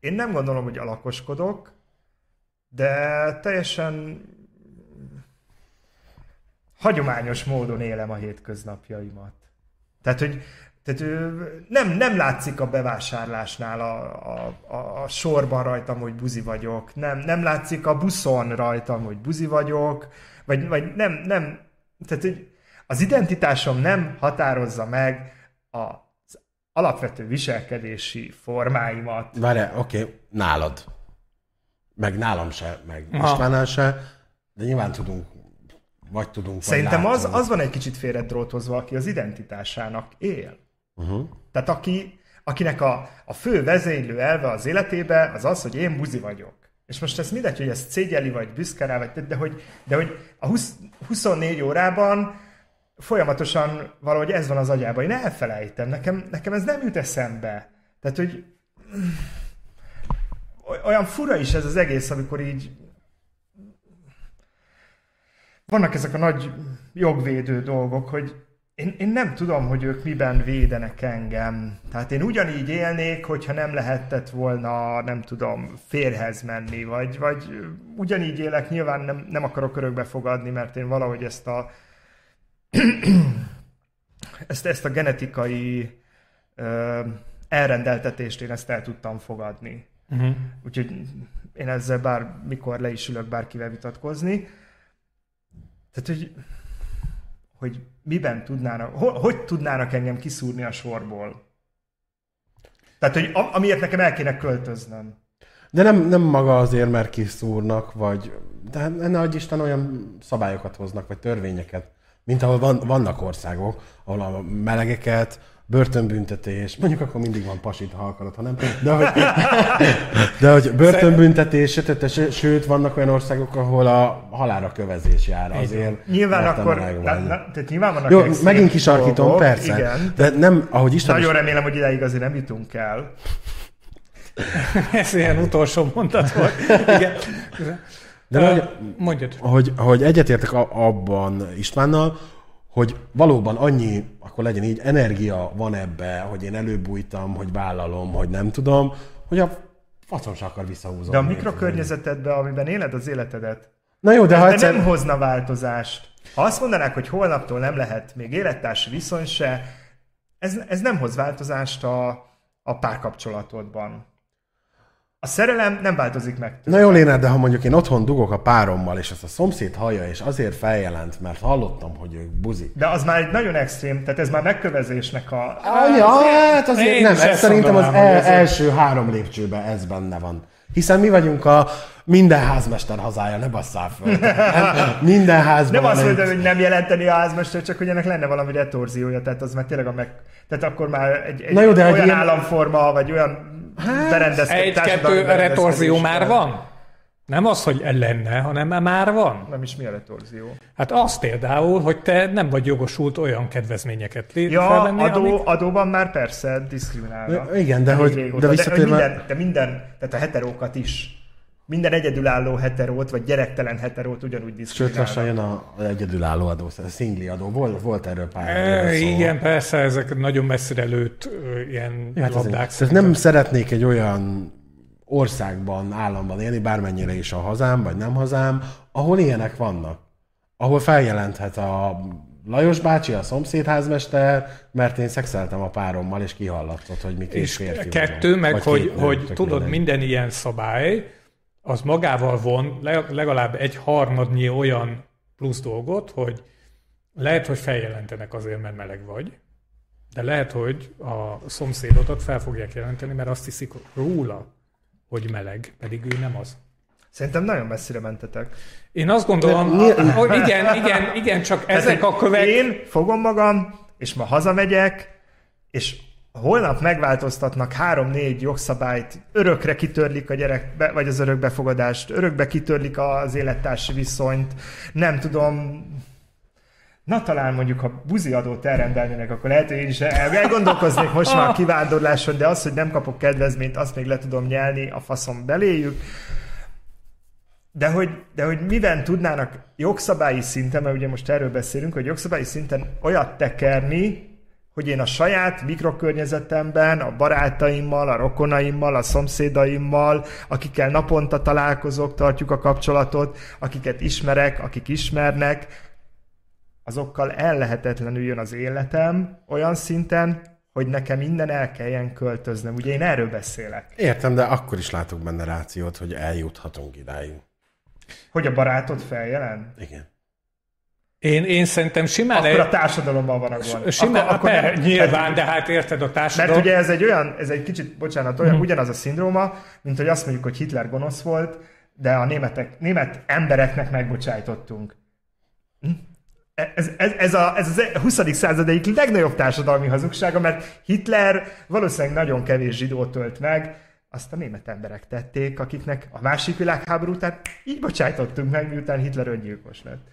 én nem gondolom, hogy alakoskodok, de teljesen hagyományos módon élem a hétköznapjaimat. Tehát, hogy tehát nem, nem látszik a bevásárlásnál a, a, a, sorban rajtam, hogy buzi vagyok, nem, nem látszik a buszon rajtam, hogy buzi vagyok, vagy, vagy nem, nem, tehát hogy az identitásom nem határozza meg a alapvető viselkedési formáimat. Várj, oké, okay, nálad. Meg nálam se, meg Istvánnál se, de nyilván tudunk, vagy tudunk. Szerintem vagy az, az van egy kicsit félredrótozva, aki az identitásának él. Uh-huh. Tehát aki, akinek a, a fő vezénylő elve az életébe az az, hogy én buzi vagyok. És most ez mindegy, hogy ezt szégyeli, vagy büszke rá, vagy, de hogy, de hogy a 20, 24 órában folyamatosan valahogy ez van az agyában. Én elfelejtem, nekem, nekem ez nem jut eszembe. Tehát, hogy olyan fura is ez az egész, amikor így vannak ezek a nagy jogvédő dolgok, hogy én, én nem tudom, hogy ők miben védenek engem. Tehát én ugyanígy élnék, hogyha nem lehetett volna, nem tudom, férhez menni, vagy, vagy ugyanígy élek, nyilván nem, nem akarok örökbe fogadni, mert én valahogy ezt a ezt, ezt a genetikai ö, elrendeltetést én ezt el tudtam fogadni. Uh-huh. Úgyhogy én ezzel bár mikor le is ülök bárkivel vitatkozni. Tehát, hogy, hogy miben tudnának, ho, hogy tudnának engem kiszúrni a sorból. Tehát, hogy amiért nekem el kéne költöznöm. De nem, nem maga azért, mert kiszúrnak, vagy... De ne adj Isten olyan szabályokat hoznak, vagy törvényeket, mint ahol van, vannak országok, ahol a melegeket, börtönbüntetés, mondjuk akkor mindig van pasit, ha akarod, ha nem. De hogy, de hogy börtönbüntetés, sőt, sőt, vannak olyan országok, ahol a halára kövezés jár azért. Nyilván akkor, na, na, tehát nyilván vannak Jó, megint kisarkítom, persze. Igen. De nem, ahogy Isten Nagyon is... remélem, hogy ideig azért nem jutunk el. Ez ilyen utolsó mondat volt. Igen. De uh, hogy, Hogy, hogy egyetértek abban Istvánnal, hogy valóban annyi, akkor legyen így, energia van ebbe, hogy én előbújtam, hogy vállalom, hogy nem tudom, hogy a facon se akar visszahúzni. De a mikrokörnyezetedbe, amiben éled az életedet, Na jó, de ha egyszer... nem hozna változást. Ha azt mondanák, hogy holnaptól nem lehet még élettársi viszony se, ez, ez nem hoz változást a, a párkapcsolatodban. A szerelem nem változik meg. Na jó, Léna, de ha mondjuk én otthon dugok a párommal, és azt a szomszéd hallja, és azért feljelent, mert hallottam, hogy ők buzik. De az már egy nagyon extrém, tehát ez már megkövezésnek a... Anya, hát azért nem, ez szerintem az el, első három lépcsőben ez benne van. Hiszen mi vagyunk a minden házmester hazája, ne basszál föl. minden házban Nem azt mondom, hogy nem jelenteni a házmester, csak hogy ennek lenne valami retorziója, tehát az már tényleg a meg... Tehát akkor már egy, egy Na jó, de olyan ilyen... államforma, vagy olyan Hát, Egy-kettő retorzió már van? Nem az, hogy lenne, hanem már van. Nem is mi a retorzió? Hát az például, hogy te nem vagy jogosult olyan kedvezményeket lé- ja, felvenni, adó, amik... adóban már persze diszkriminálnak. Igen, de, hogy, de, de, de, minden, de minden, tehát a heterókat is minden egyedülálló heterót, vagy gyerektelen heterót ugyanúgy diszkriminálnak. Sőt, lassan jön a egyedülálló adó, a szingli adó. Volt, volt erről pár e, Igen, persze, ezek nagyon messzire lőtt ilyen ja, hát labdák. Tehát nem szeretnék egy olyan országban, államban élni, bármennyire is a hazám, vagy nem hazám, ahol ilyenek vannak. Ahol feljelenthet a Lajos bácsi, a szomszédházmester, mert én szexeltem a párommal, és kihallatszott, hogy mi két és férfi kettő, vagyunk. meg, hogy, hogy tudod, minden ilyen szabály, az magával von legalább egy harmadnyi olyan plusz dolgot, hogy lehet, hogy feljelentenek azért, mert meleg vagy, de lehet, hogy a szomszédodat fel fogják jelenteni, mert azt hiszik róla, hogy meleg, pedig ő nem az. Szerintem nagyon messzire mentetek. Én azt gondolom, hogy igen, igen, igen, csak ezek a kövek... Én fogom magam, és ma hazamegyek, és holnap megváltoztatnak három-négy jogszabályt, örökre kitörlik a gyerek, vagy az örökbefogadást, örökbe kitörlik az élettársi viszonyt, nem tudom, Na talán mondjuk, ha buzi adót elrendelnének, akkor lehet, hogy én is elgondolkoznék most már a kivándorláson, de az, hogy nem kapok kedvezményt, azt még le tudom nyelni, a faszom beléjük. De hogy, de hogy miben tudnának jogszabályi szinten, mert ugye most erről beszélünk, hogy jogszabályi szinten olyat tekerni, hogy én a saját mikrokörnyezetemben, a barátaimmal, a rokonaimmal, a szomszédaimmal, akikkel naponta találkozok, tartjuk a kapcsolatot, akiket ismerek, akik ismernek, azokkal ellehetetlenül jön az életem olyan szinten, hogy nekem minden el kelljen költöznöm. Ugye én erről beszélek. Értem, de akkor is látok benne rációt, hogy eljuthatunk idáig. Hogy a barátod feljelen? Igen. Én, én szerintem simán... Akkor egy... a társadalomban van a gond. Simán, akkor, akkor per, nyilván, de hát érted a társadalom... Mert ugye ez egy olyan, ez egy kicsit, bocsánat, olyan, hmm. ugyanaz a szindróma, mint hogy azt mondjuk, hogy Hitler gonosz volt, de a németek, német embereknek megbocsájtottunk. Hm? Ez, ez, ez, a, ez az 20. század egyik legnagyobb társadalmi hazugsága, mert Hitler valószínűleg nagyon kevés zsidót tölt meg, azt a német emberek tették, akiknek a másik világháború után így bocsájtottunk meg, miután Hitler öngyilkos lett.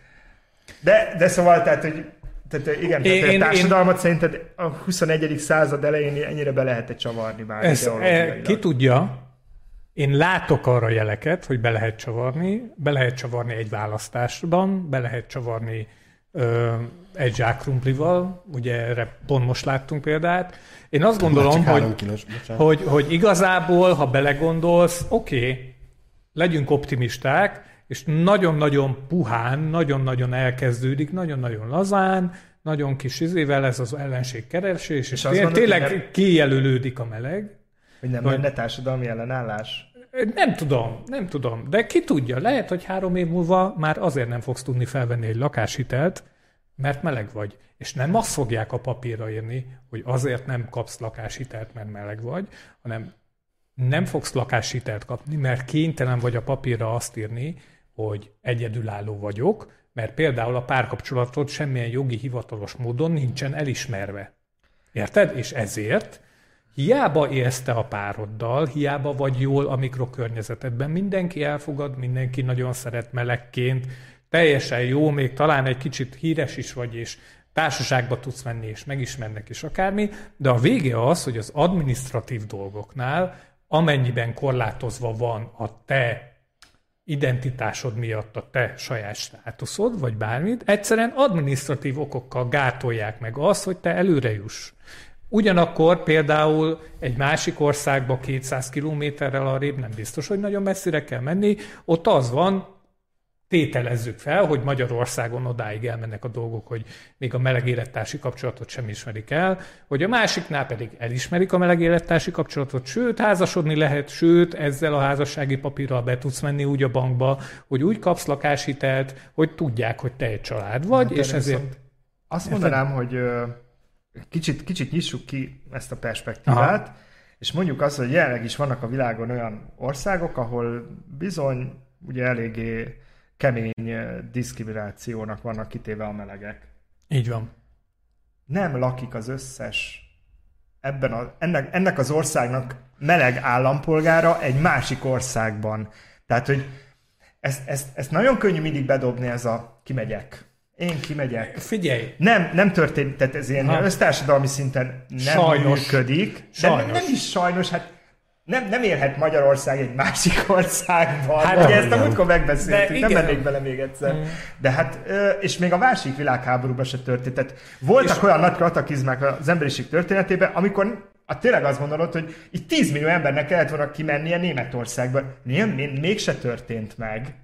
De, de szóval, tehát, hogy tehát igen, tehát én, a társadalmat én, szerinted a 21. század elején ennyire be lehet csavarni már ez, e, Ki tudja, Én látok arra jeleket, hogy be lehet csavarni, be lehet csavarni egy választásban, be lehet csavarni ö, egy zsákrumplival, ugye erre pont most láttunk példát. Én azt gondolom, hogy, kilós, hogy, hogy igazából, ha belegondolsz, oké, okay, legyünk optimisták, és nagyon-nagyon puhán, nagyon-nagyon elkezdődik, nagyon-nagyon lazán, nagyon kis izével ez az ellenség keresés, és, és tényleg, tényleg kijelölődik a meleg. Hogy nem lenne társadalmi ellenállás? Nem tudom, nem tudom, de ki tudja, lehet, hogy három év múlva már azért nem fogsz tudni felvenni egy lakáshitelt, mert meleg vagy. És nem azt fogják a papírra írni, hogy azért nem kapsz lakáshitelt, mert meleg vagy, hanem nem fogsz lakáshitelt kapni, mert kénytelen vagy a papírra azt írni, hogy egyedülálló vagyok, mert például a párkapcsolatot semmilyen jogi hivatalos módon nincsen elismerve. Érted? És ezért hiába élsz te a pároddal, hiába vagy jól a mikrokörnyezetedben, mindenki elfogad, mindenki nagyon szeret melegként, teljesen jó, még talán egy kicsit híres is vagy, és társaságba tudsz menni, és megismernek is akármi, de a vége az, hogy az administratív dolgoknál, amennyiben korlátozva van a te identitásod miatt a te saját státuszod, vagy bármit, egyszerűen administratív okokkal gátolják meg azt, hogy te előre juss. Ugyanakkor például egy másik országba 200 kilométerrel arrébb nem biztos, hogy nagyon messzire kell menni, ott az van, tételezzük fel, hogy Magyarországon odáig elmennek a dolgok, hogy még a meleg élettársi kapcsolatot sem ismerik el, hogy a másiknál pedig elismerik a meleg élettársi kapcsolatot, sőt, házasodni lehet, sőt, ezzel a házassági papírral be tudsz menni úgy a bankba, hogy úgy kapsz lakáshitelt, hogy tudják, hogy te egy család vagy, hát, és ezért... Azt mondanám, hogy kicsit, kicsit nyissuk ki ezt a perspektívát, Aha. és mondjuk azt, hogy jelenleg is vannak a világon olyan országok, ahol bizony ugye eléggé kemény eh, diszkriminációnak vannak kitéve a melegek. Így van. Nem lakik az összes ebben a, ennek, ennek az országnak meleg állampolgára egy másik országban. Tehát, hogy ezt, ezt, ezt nagyon könnyű mindig bedobni ez a kimegyek. Én kimegyek. Figyelj! Nem, nem történt, tehát ez ilyen ha. össztársadalmi szinten nem sajnos. működik. Sajnos. De nem, nem is sajnos, hát nem, nem élhet Magyarország egy másik országban. Hát, Ugye ezt a múltkor megbeszéltük, nem mennék bele még egyszer. Mm. De hát, és még a másik világháborúban se történt. Tehát voltak és olyan nagy katakizmák az emberiség történetében, amikor a tényleg azt gondolod, hogy itt 10 millió embernek kellett volna kimennie Németországba. Nem, mégse történt meg.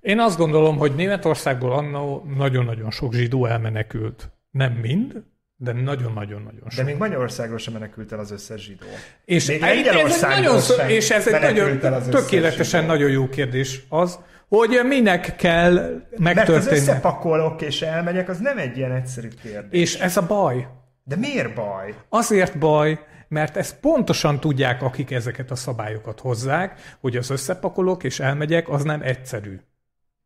Én azt gondolom, hogy Németországból annó nagyon-nagyon sok zsidó elmenekült. Nem mind, de nagyon-nagyon-nagyon sok. De még Magyarországról sem menekült el az összes zsidó. És, még ez egy nagyon szó, és ez egy nagyon, tökéletesen zsidó. nagyon jó kérdés az, hogy minek kell megtörténni. Mert az összepakolok és elmegyek, az nem egy ilyen egyszerű kérdés. És ez a baj. De miért baj? Azért baj, mert ezt pontosan tudják, akik ezeket a szabályokat hozzák, hogy az összepakolok és elmegyek, az nem egyszerű.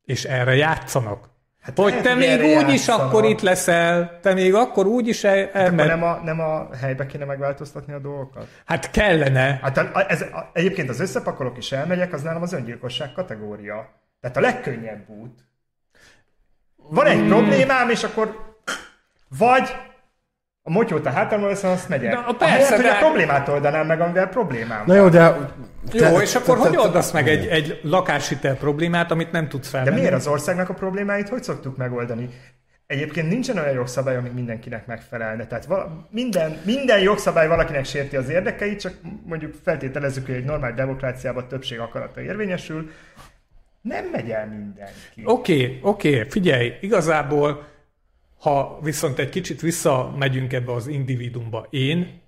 És erre játszanak. Hát hogy te még úgy is akkor itt leszel, te még akkor úgy is el, hát akkor nem a, nem a helybe kéne megváltoztatni a dolgokat? Hát kellene. Hát a, ez, a, egyébként az összepakolok és elmegyek, az nálam az öngyilkosság kategória. Tehát a legkönnyebb út. Van egy mm. problémám, és akkor vagy a motyót a hátamról veszem, azt megyek. De, persze, Ahelyett, de... hogy a problémát oldanám meg, amivel problémám Na jó, de... Te, jó, és akkor te, hogy oldasz meg egy, egy lakáshitel problémát, amit nem tudsz felvenni? De miért az országnak a problémáit hogy szoktuk megoldani? Egyébként nincsen olyan jogszabály, ami mindenkinek megfelelne. Tehát vala, minden, minden jogszabály valakinek sérti az érdekeit, csak mondjuk feltételezzük, hogy egy normális demokráciában többség akarata érvényesül. Nem megy el mindenki. Oké, okay, oké, okay, figyelj, igazából ha viszont egy kicsit visszamegyünk ebbe az individumba, én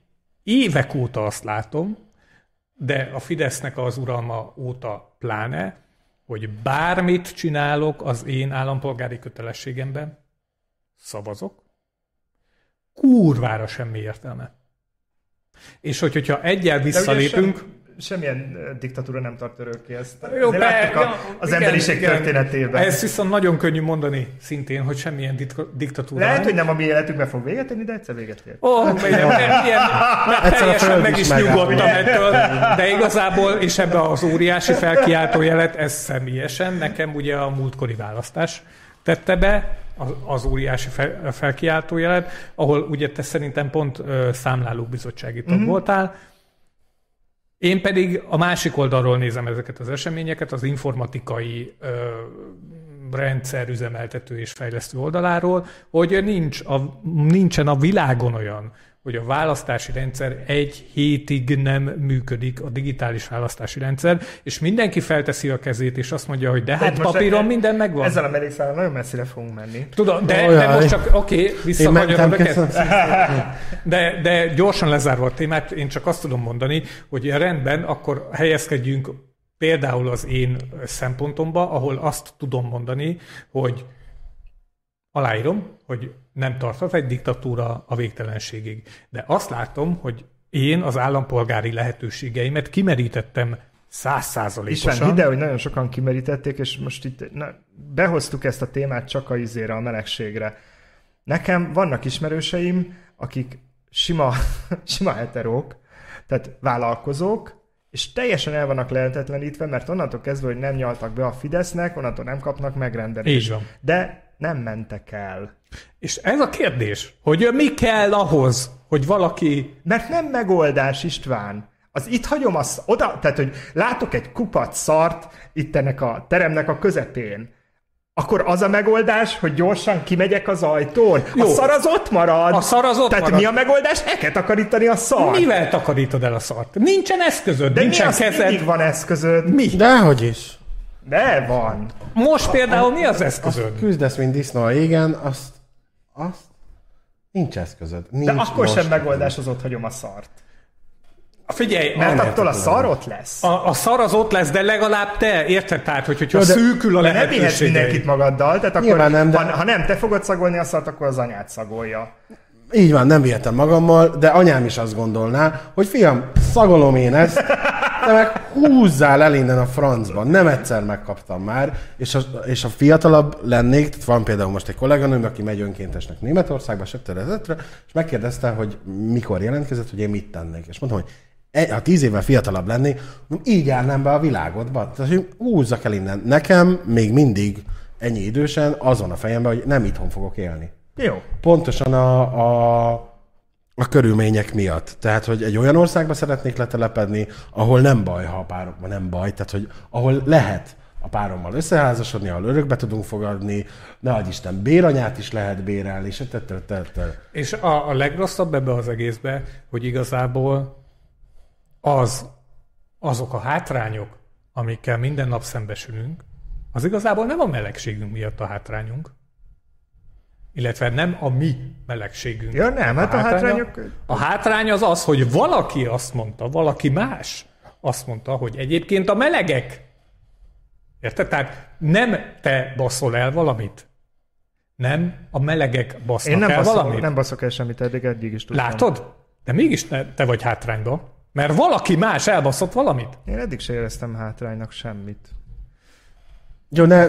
évek óta azt látom, de a Fidesznek az uralma óta pláne, hogy bármit csinálok az én állampolgári kötelességemben, szavazok, kurvára semmi értelme. És hogy, hogyha egyel visszalépünk... Sem, semmilyen diktatúra nem tart örökké ezt. Jó, be, láttuk a, az igen, emberiség igen, történetében. Ez viszont nagyon könnyű mondani szintén, hogy semmilyen diktatúra. Lehet, hogy nem a mi életünkben fog véget tenni, de egyszer véget ér. Ó, oh, ilyen, mert teljesen meg is nyugodtam ettől, de igazából, és ebbe az óriási felkiáltójelet, ez személyesen, nekem ugye a múltkori választás tette be, az, az óriási fel, felkiáltójelet, ahol ugye te szerintem pont ö, számláló bizottsági tag mm-hmm. voltál, Én pedig a másik oldalról nézem ezeket az eseményeket, az informatikai ö, rendszer üzemeltető és fejlesztő oldaláról, hogy nincs a, nincsen a világon olyan, hogy a választási rendszer egy hétig nem működik, a digitális választási rendszer, és mindenki felteszi a kezét, és azt mondja, hogy de hát most papíron e- minden megvan. Ezzel a merékszállal nagyon messzire fogunk menni. Tudom, de, de most csak, oké, okay, visszakanyarodok. De, de gyorsan lezárva a témát, én csak azt tudom mondani, hogy rendben, akkor helyezkedjünk például az én szempontomba, ahol azt tudom mondani, hogy aláírom, hogy nem tarthat egy diktatúra a végtelenségig. De azt látom, hogy én az állampolgári lehetőségeimet kimerítettem István, százszázalékosan. hidd el, hogy nagyon sokan kimerítették, és most itt na, behoztuk ezt a témát csak a izére, a melegségre. Nekem vannak ismerőseim, akik sima, sima heterók, tehát vállalkozók, és teljesen el vannak lehetetlenítve, mert onnantól kezdve, hogy nem nyaltak be a Fidesznek, onnantól nem kapnak megrendelést. Így van. De nem mentek el. És ez a kérdés, hogy mi kell ahhoz, hogy valaki Mert nem megoldás, István. Az itt hagyom azt oda, tehát, hogy látok egy kupac szart itt ennek a teremnek a közepén, akkor az a megoldás, hogy gyorsan kimegyek az ajtón? Jó. A szar az ott marad. A szar az ott Tehát marad. mi a megoldás? El kell takarítani a szart. Mivel takarítod el a szart? Nincsen eszközöd, De mi nincsen az, kezed. mindig van eszközöd. Mi? Dehogy is. De van. Most például mi az eszközöd? Küzdesz, mint disznó a azt, azt nincs eszközöd. Nincs De akkor sem megoldás, az ott hagyom a szart. Figyelj, Mert attól a szar ott lesz. a, a szar az ott lesz, de legalább te, érted? Tehát, hogy, hogyha Jó, de- szűkül a De nem vihetsz mindenkit magaddal, tehát akkor, Nyilván nem, de- ha, ha nem te fogod szagolni a szart, akkor az anyát szagolja. Így van, nem vihetem magammal, de anyám is azt gondolná, hogy fiam, szagolom én ezt, te meg húzzál el innen a francban. Nem egyszer megkaptam már, és a, és a fiatalabb lennék, tehát van például most egy kolléganőm, aki megy önkéntesnek Németországba, stb. és megkérdezte, hogy mikor jelentkezett, hogy én mit tennék. És mondtam, hogy e- ha tíz évvel fiatalabb lennék, így járnám be a világodba. Tehát, hogy húzzak el innen. Nekem még mindig ennyi idősen az van a fejemben, hogy nem itthon fogok élni. Jó. Pontosan a, a, a körülmények miatt. Tehát, hogy egy olyan országba szeretnék letelepedni, ahol nem baj, ha a párokban nem baj, tehát, hogy ahol lehet a párommal összeházasodni, ahol örökbe tudunk fogadni, ne adj Isten, béranyát is lehet bérelni, és te, te, te, te. És a, a legrosszabb ebbe az egészbe, hogy igazából az, azok a hátrányok, amikkel minden nap szembesülünk, az igazából nem a melegségünk miatt a hátrányunk, illetve nem a mi melegségünk. Ja, nem, hát a hátrányok- A hátrány az az, hogy valaki azt mondta, valaki más azt mondta, hogy egyébként a melegek. Érted? Tehát nem te baszol el valamit. Nem a melegek basznak Én nem el baszok, valamit. nem baszok el semmit, eddig, eddig is tudtam. Látod? De mégis te, te vagy hátrányban. Mert valaki más elbaszott valamit. Én eddig se éreztem hátránynak semmit. Jó, ne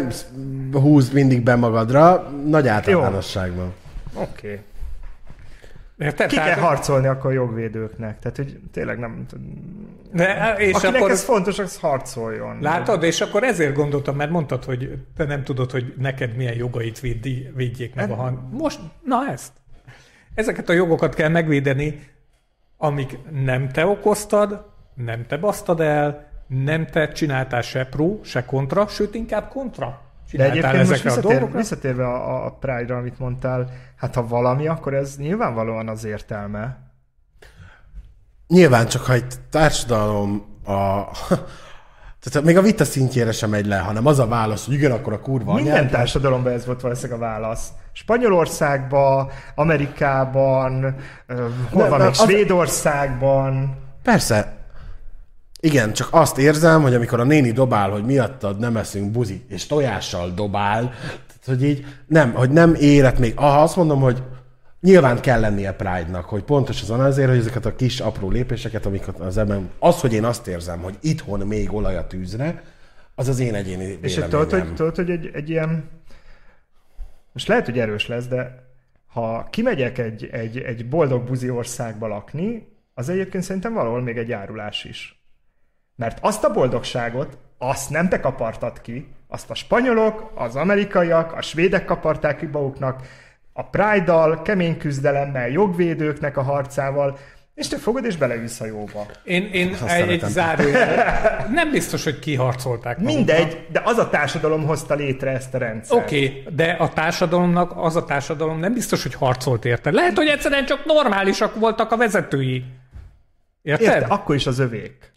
húzd mindig be magadra, nagy általánosságban. Oké. Okay. Érted? Ki kell harcolni akkor jogvédőknek. Tehát, hogy tényleg nem... de, és Akinek akkor, ez fontos, az harcoljon. Látod? És akkor ezért gondoltam, mert mondtad, hogy te nem tudod, hogy neked milyen jogait védi, védjék meg a han. Most, na ezt. Ezeket a jogokat kell megvédeni, amik nem te okoztad, nem te basztad el, nem te csináltál se pro, se kontra, sőt inkább kontra. De egyébként most ezekre a visszatér, dolgokra. visszatérve a, a Pride-ra, amit mondtál, hát ha valami, akkor ez nyilvánvalóan az értelme. Nyilván csak, ha egy társadalom a... Tehát még a vita szintjére sem megy le, hanem az a válasz, hogy igen, akkor a kurva Minden anyád. társadalomban ez volt valószínűleg a válasz. Spanyolországban, Amerikában, hol Nem, van még az- Svédországban. Persze. Igen, csak azt érzem, hogy amikor a néni dobál, hogy miattad nem eszünk buzi, és tojással dobál, tehát, hogy így nem, hogy nem érett még. Aha, azt mondom, hogy nyilván kell lennie Pride-nak, hogy pontos azon azért, hogy ezeket a kis apró lépéseket, amiket az ebben, az, hogy én azt érzem, hogy itthon még olaj a tűzre, az az én egyéni És hogy tudod, hogy, véleményem. tudod, hogy egy, egy ilyen... Most lehet, hogy erős lesz, de ha kimegyek egy, egy, egy boldog buzi országba lakni, az egyébként szerintem valahol még egy árulás is. Mert azt a boldogságot, azt nem te kapartad ki, azt a spanyolok, az amerikaiak, a svédek kaparták ki maguknak, a Pride-dal, kemény küzdelemmel, jogvédőknek a harcával, És te fogod, és beleülsz a jóba. Én, én Azt egy, egy zárójel. Nem biztos, hogy kiharcolták maguknak. Mindegy, de az a társadalom hozta létre ezt a rendszert. Oké, okay, de a társadalomnak, az a társadalom nem biztos, hogy harcolt érte. Lehet, hogy egyszerűen csak normálisak voltak a vezetői. Érted? Érte, akkor is az övék.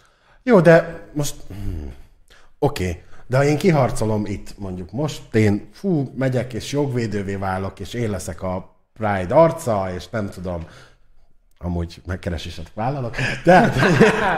Jó, de most... hmm, Oké, okay. de ha én kiharcolom itt, mondjuk most, én fú, megyek és jogvédővé válok, és én leszek a Pride arca, és nem tudom, amúgy megkeresésed vállalok, de...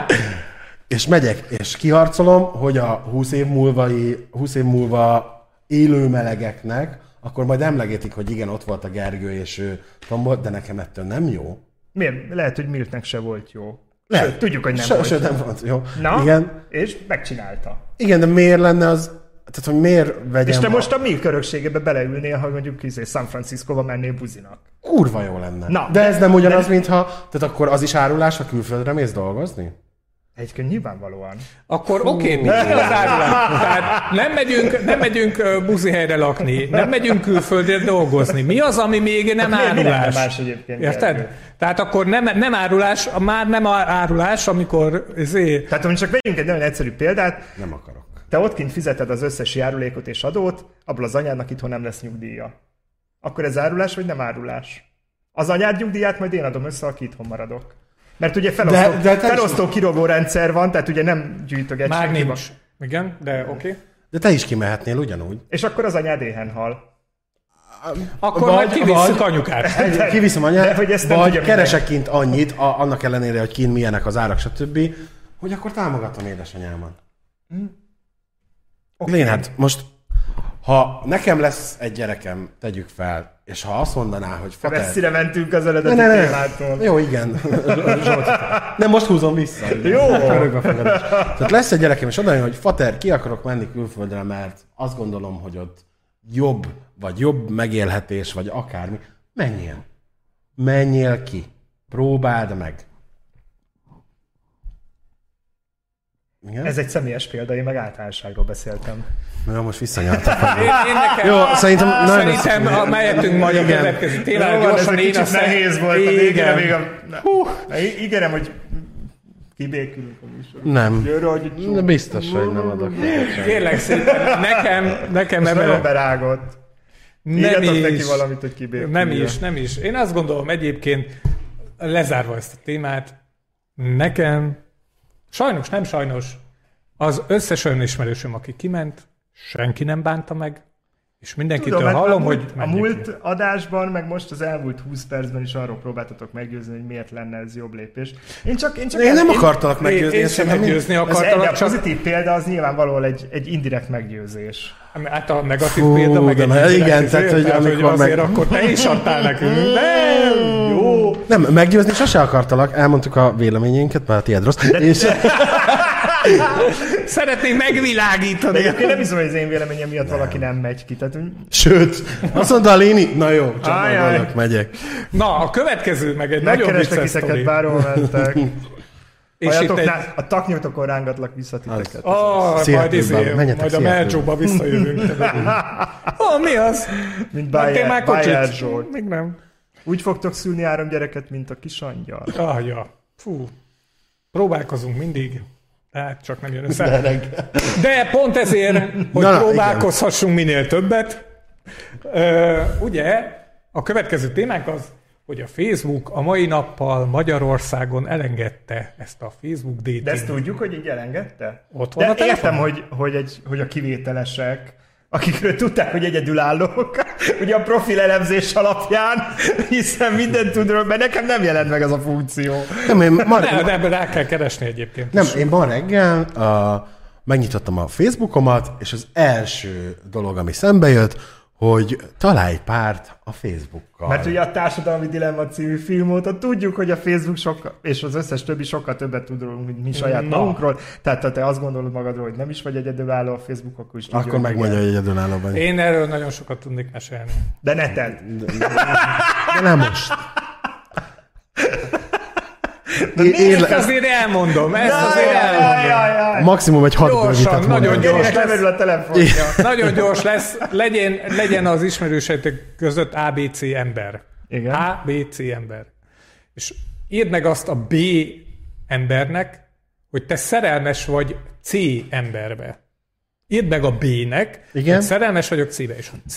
és megyek, és kiharcolom, hogy a 20 év múlva, 20 év múlva élő melegeknek, akkor majd emlegetik, hogy igen, ott volt a Gergő, és ő tombolt, de nekem ettől nem jó. Miért? Lehet, hogy Miltnek se volt jó. Lehet. Sőt, tudjuk, hogy nem Se- volt sőt, nem volt jó. Na, Igen, és megcsinálta. igen, de miért lenne az, tehát hogy miért vegyem És te a- most a mi körökségebe beleülnél, ha mondjuk izé, San Franciscova mennél buzinak. Kurva jó lenne. Na, de ez nem ugyanaz, de- mintha... Tehát akkor az is árulás, ha külföldre mész dolgozni? Egyébként nyilvánvalóan. Akkor oké, okay, mi az árulás? Tehát nem megyünk, nem megyünk buzi helyre lakni, nem megyünk külföldre dolgozni. Mi az, ami még nem Mi- mi lenne árulás? más egyébként, Érted? Tehát akkor nem, nem árulás, már nem árulás, amikor zé, Tehát, hogy csak vegyünk egy nagyon egyszerű példát, Nem akarok. te ott kint fizeted az összes járulékot és adót, abból az anyádnak itthon nem lesz nyugdíja. Akkor ez árulás, vagy nem árulás? Az anyád nyugdíját majd én adom össze, aki itthon maradok. Mert ugye felosztó, De- de te is- felosztó kirogó rendszer van, tehát ugye nem gyűjtöget már senki nincs. Igen, de oké. Okay. De te is kimehetnél ugyanúgy. És akkor az anyád éhen hal. Akkor Vagy- majd kivisszük vagy- anyukát. Egy, kiviszem anyát, De hogy ezt nem vagy keresek kint annyit, a, annak ellenére, hogy kint milyenek az árak, stb., hogy akkor támogatom édesanyámat. Okay. Lénárd, most ha nekem lesz egy gyerekem, tegyük fel, és ha azt mondaná, hogy fater... Messzire mentünk az Ne, eredeti ne, ne. témától. Jó, igen. Zsolt. Nem, most húzom vissza. Jó. Tehát lesz egy gyerekem, és oda jön, hogy fater, ki akarok menni külföldre, mert azt gondolom, hogy ott jobb, vagy jobb megélhetés, vagy akármi. Menjél. Menjél ki. Próbáld meg. Igen? Ez egy személyes példa, én meg általánosságról beszéltem. Na, most visszanyaltam. Én, én nekem, Jó, szerintem nagyon Szerintem a mehetünk majd a következő témára. Jó, van, ez Gyorsan egy én aztán- nehéz volt a végére, Igen. még a... Na, ígérem, hogy kibékülünk a műsorban. Nem. Gyere, hogy De biztos, hogy nem adok. Kérlek szépen, nekem, nekem Most ebben berágott. nem Írjatok neki is, valamit, hogy kibéküljön. nem is, nem is. Én azt gondolom egyébként, lezárva ezt a témát, nekem, sajnos, nem sajnos, az összes olyan ismerősöm, aki kiment, senki nem bánta meg, és mindenkitől Tudom, hallom, a hogy múlt, a múlt ki. adásban, meg most az elmúlt 20 percben is arról próbáltatok meggyőzni, hogy miért lenne ez jobb lépés. Én csak, én csak Én nem én, akartalak Én, meggyőzni. én én sem meggyőzni de akartalak, a csak pozitív példa az nyilvánvalóan egy, egy indirekt meggyőzés. hát a negatív Fú, példa, meg de egy már indirekt igen, izé, tehát, hogy tehát, hogy amikor azért meg- akkor te is adtál nekünk. Nem, jó. Nem, meggyőzni sose akartalak, elmondtuk a véleményénket, mert a tiéd rossz. És, Szeretnénk De megvilágítani. egyébként nem hiszem, hogy az én véleményem miatt valaki nem megy ki. Tehát, sőt, azt mondta a Léni, na jó, csak megyek. Na, a következő meg egy nagyon vicces sztori. bárhol mentek. És itt egy... A taknyotokon rángatlak vissza titeket. Oh, majd izé, menjetek majd a. Melcsóba visszajövünk. Ó, oh, mi az? Mint Bayer, Bayer? Zsolt. Még nem. Úgy fogtok szülni három gyereket, mint a kis angyal. Ah, ja. Fú. Próbálkozunk mindig. Hát csak nem jön össze. De pont ezért, hogy Na, próbálkozhassunk minél többet. Ö, ugye, a következő témánk az, hogy a Facebook a mai nappal Magyarországon elengedte ezt a Facebook dating. De ezt tudjuk, hogy így elengedte? Ott van De a telefon? értem, hogy, hogy, egy, hogy a kivételesek, akikről tudták, hogy egyedülállók, ugye a profil elemzés alapján, hiszen mindent tud róla, mert nekem nem jelent meg ez a funkció. Nem, én ma, Ne, de ebben rá kell keresni egyébként. nem, én ma reggel uh, megnyitottam a Facebookomat, és az első dolog, ami szembe jött, hogy találj párt a Facebookkal. Mert ugye a Társadalmi Dilemma című film óta tudjuk, hogy a Facebook sokkal, és az összes többi sokkal többet tud rólunk, mint mi saját Na. magunkról. Tehát ha te azt gondolod magadról, hogy nem is vagy egyedülálló a Facebook, akkor is Akkor megmondja, hogy egyedülálló vagy. Én erről nagyon sokat tudnék mesélni. De ne tedd. De nem most. De Én, én, Ezt azért elmondom, ezt azért Jaj, elmondom. jaj, jaj. maximum egy hat Gyorsan, nagyon gyors. Lemerül a telefonja. Nagyon gyors lesz, legyen, legyen az ismerőseitek között ABC ember. Igen. ABC ember. És írd meg azt a B embernek, hogy te szerelmes vagy C emberbe. Írd meg a B-nek, Igen. hogy szerelmes vagyok C-be, és a C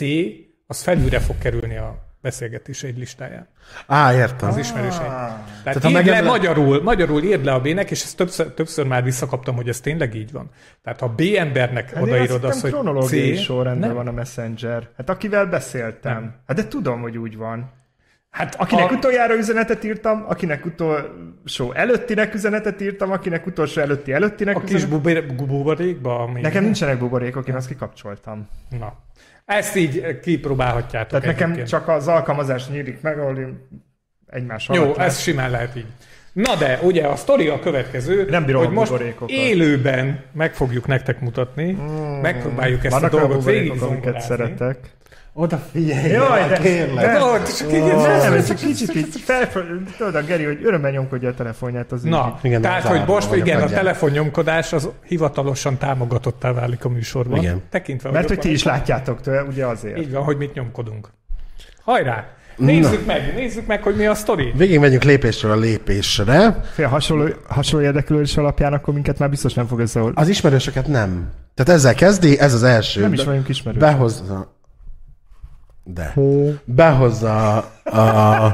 az felülre fog kerülni a beszélgetés egy listáján. Á, értem. Az ismerőseim. Tehát, Tehát, írd le megemle- magyarul, magyarul írd le a B-nek, és ezt többször, többször már visszakaptam, hogy ez tényleg így van. Tehát ha B embernek Hát én odaírod azt azt, hogy kronológiai C, sorrendben nem. van a Messenger. Hát akivel beszéltem. Nem. Hát de tudom, hogy úgy van. Hát Akinek a- utoljára üzenetet írtam, akinek utolsó előttinek üzenetet írtam, akinek utolsó előtti előttinek a kis üzenetet. buber- buborékba, ami... Nekem nincsenek buborékok, én azt kikapcsoltam. Na. Ezt így kipróbálhatjátok Tehát nekem egyébként. csak az alkalmazás nyílik meg, ahol én egymás Jó, alatt ez simán lehet így. Na de, ugye a sztori a következő, Nem bírom hogy a most buborékokat. élőben meg fogjuk nektek mutatni, mm. megpróbáljuk ezt a dolgot végig amiket szeretek. Oda figyelj, Jaj, de- kérlek. de- csak így- Nem, ez csak kicsit így felföl... Tudod, a Geri, hogy örömmel nyomkodja a telefonját az Na, így. Igen, tehát, hogy most igen, a telefonnyomkodás az hivatalosan támogatottá válik a műsorban. Igen. Tekintve, Mert ott hogy ti is látjátok tőle, ugye azért. Így van, hogy mit nyomkodunk. Hajrá! Nézzük meg, nézzük meg, hogy mi a sztori. Végig megyünk lépésről a lépésre. Fél hasonló, hasonló érdeklődés alapján, akkor minket már biztos nem fog összehozni. Az ismerősöket nem. Tehát ezzel kezdi, ez az első. Nem is vagyunk ismerősök. Behozza... De. Behozza a,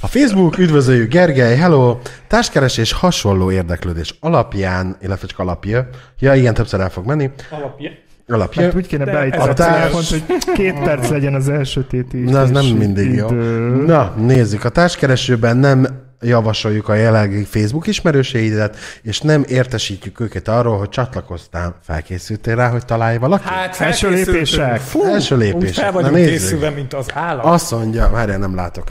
a Facebook, üdvözöljük Gergely, hello, társkeresés hasonló érdeklődés alapján, illetve csak alapja. Ja, igen, többször el fog menni. Alapja. Alapja. Mert úgy kéne beállítani a telefont, hogy két perc legyen az első téti. Na, ez nem mindig jó. Na, nézzük. A társkeresőben nem javasoljuk a jelenlegi Facebook ismerőseidet, és nem értesítjük őket arról, hogy csatlakoztál. Felkészültél rá, hogy találj valaki? Hát Első lépések. Fú, Első Úgy lépések. fel Na, vagyunk nézzük. készülve, mint az állat. Azt mondja, várjál, nem látok.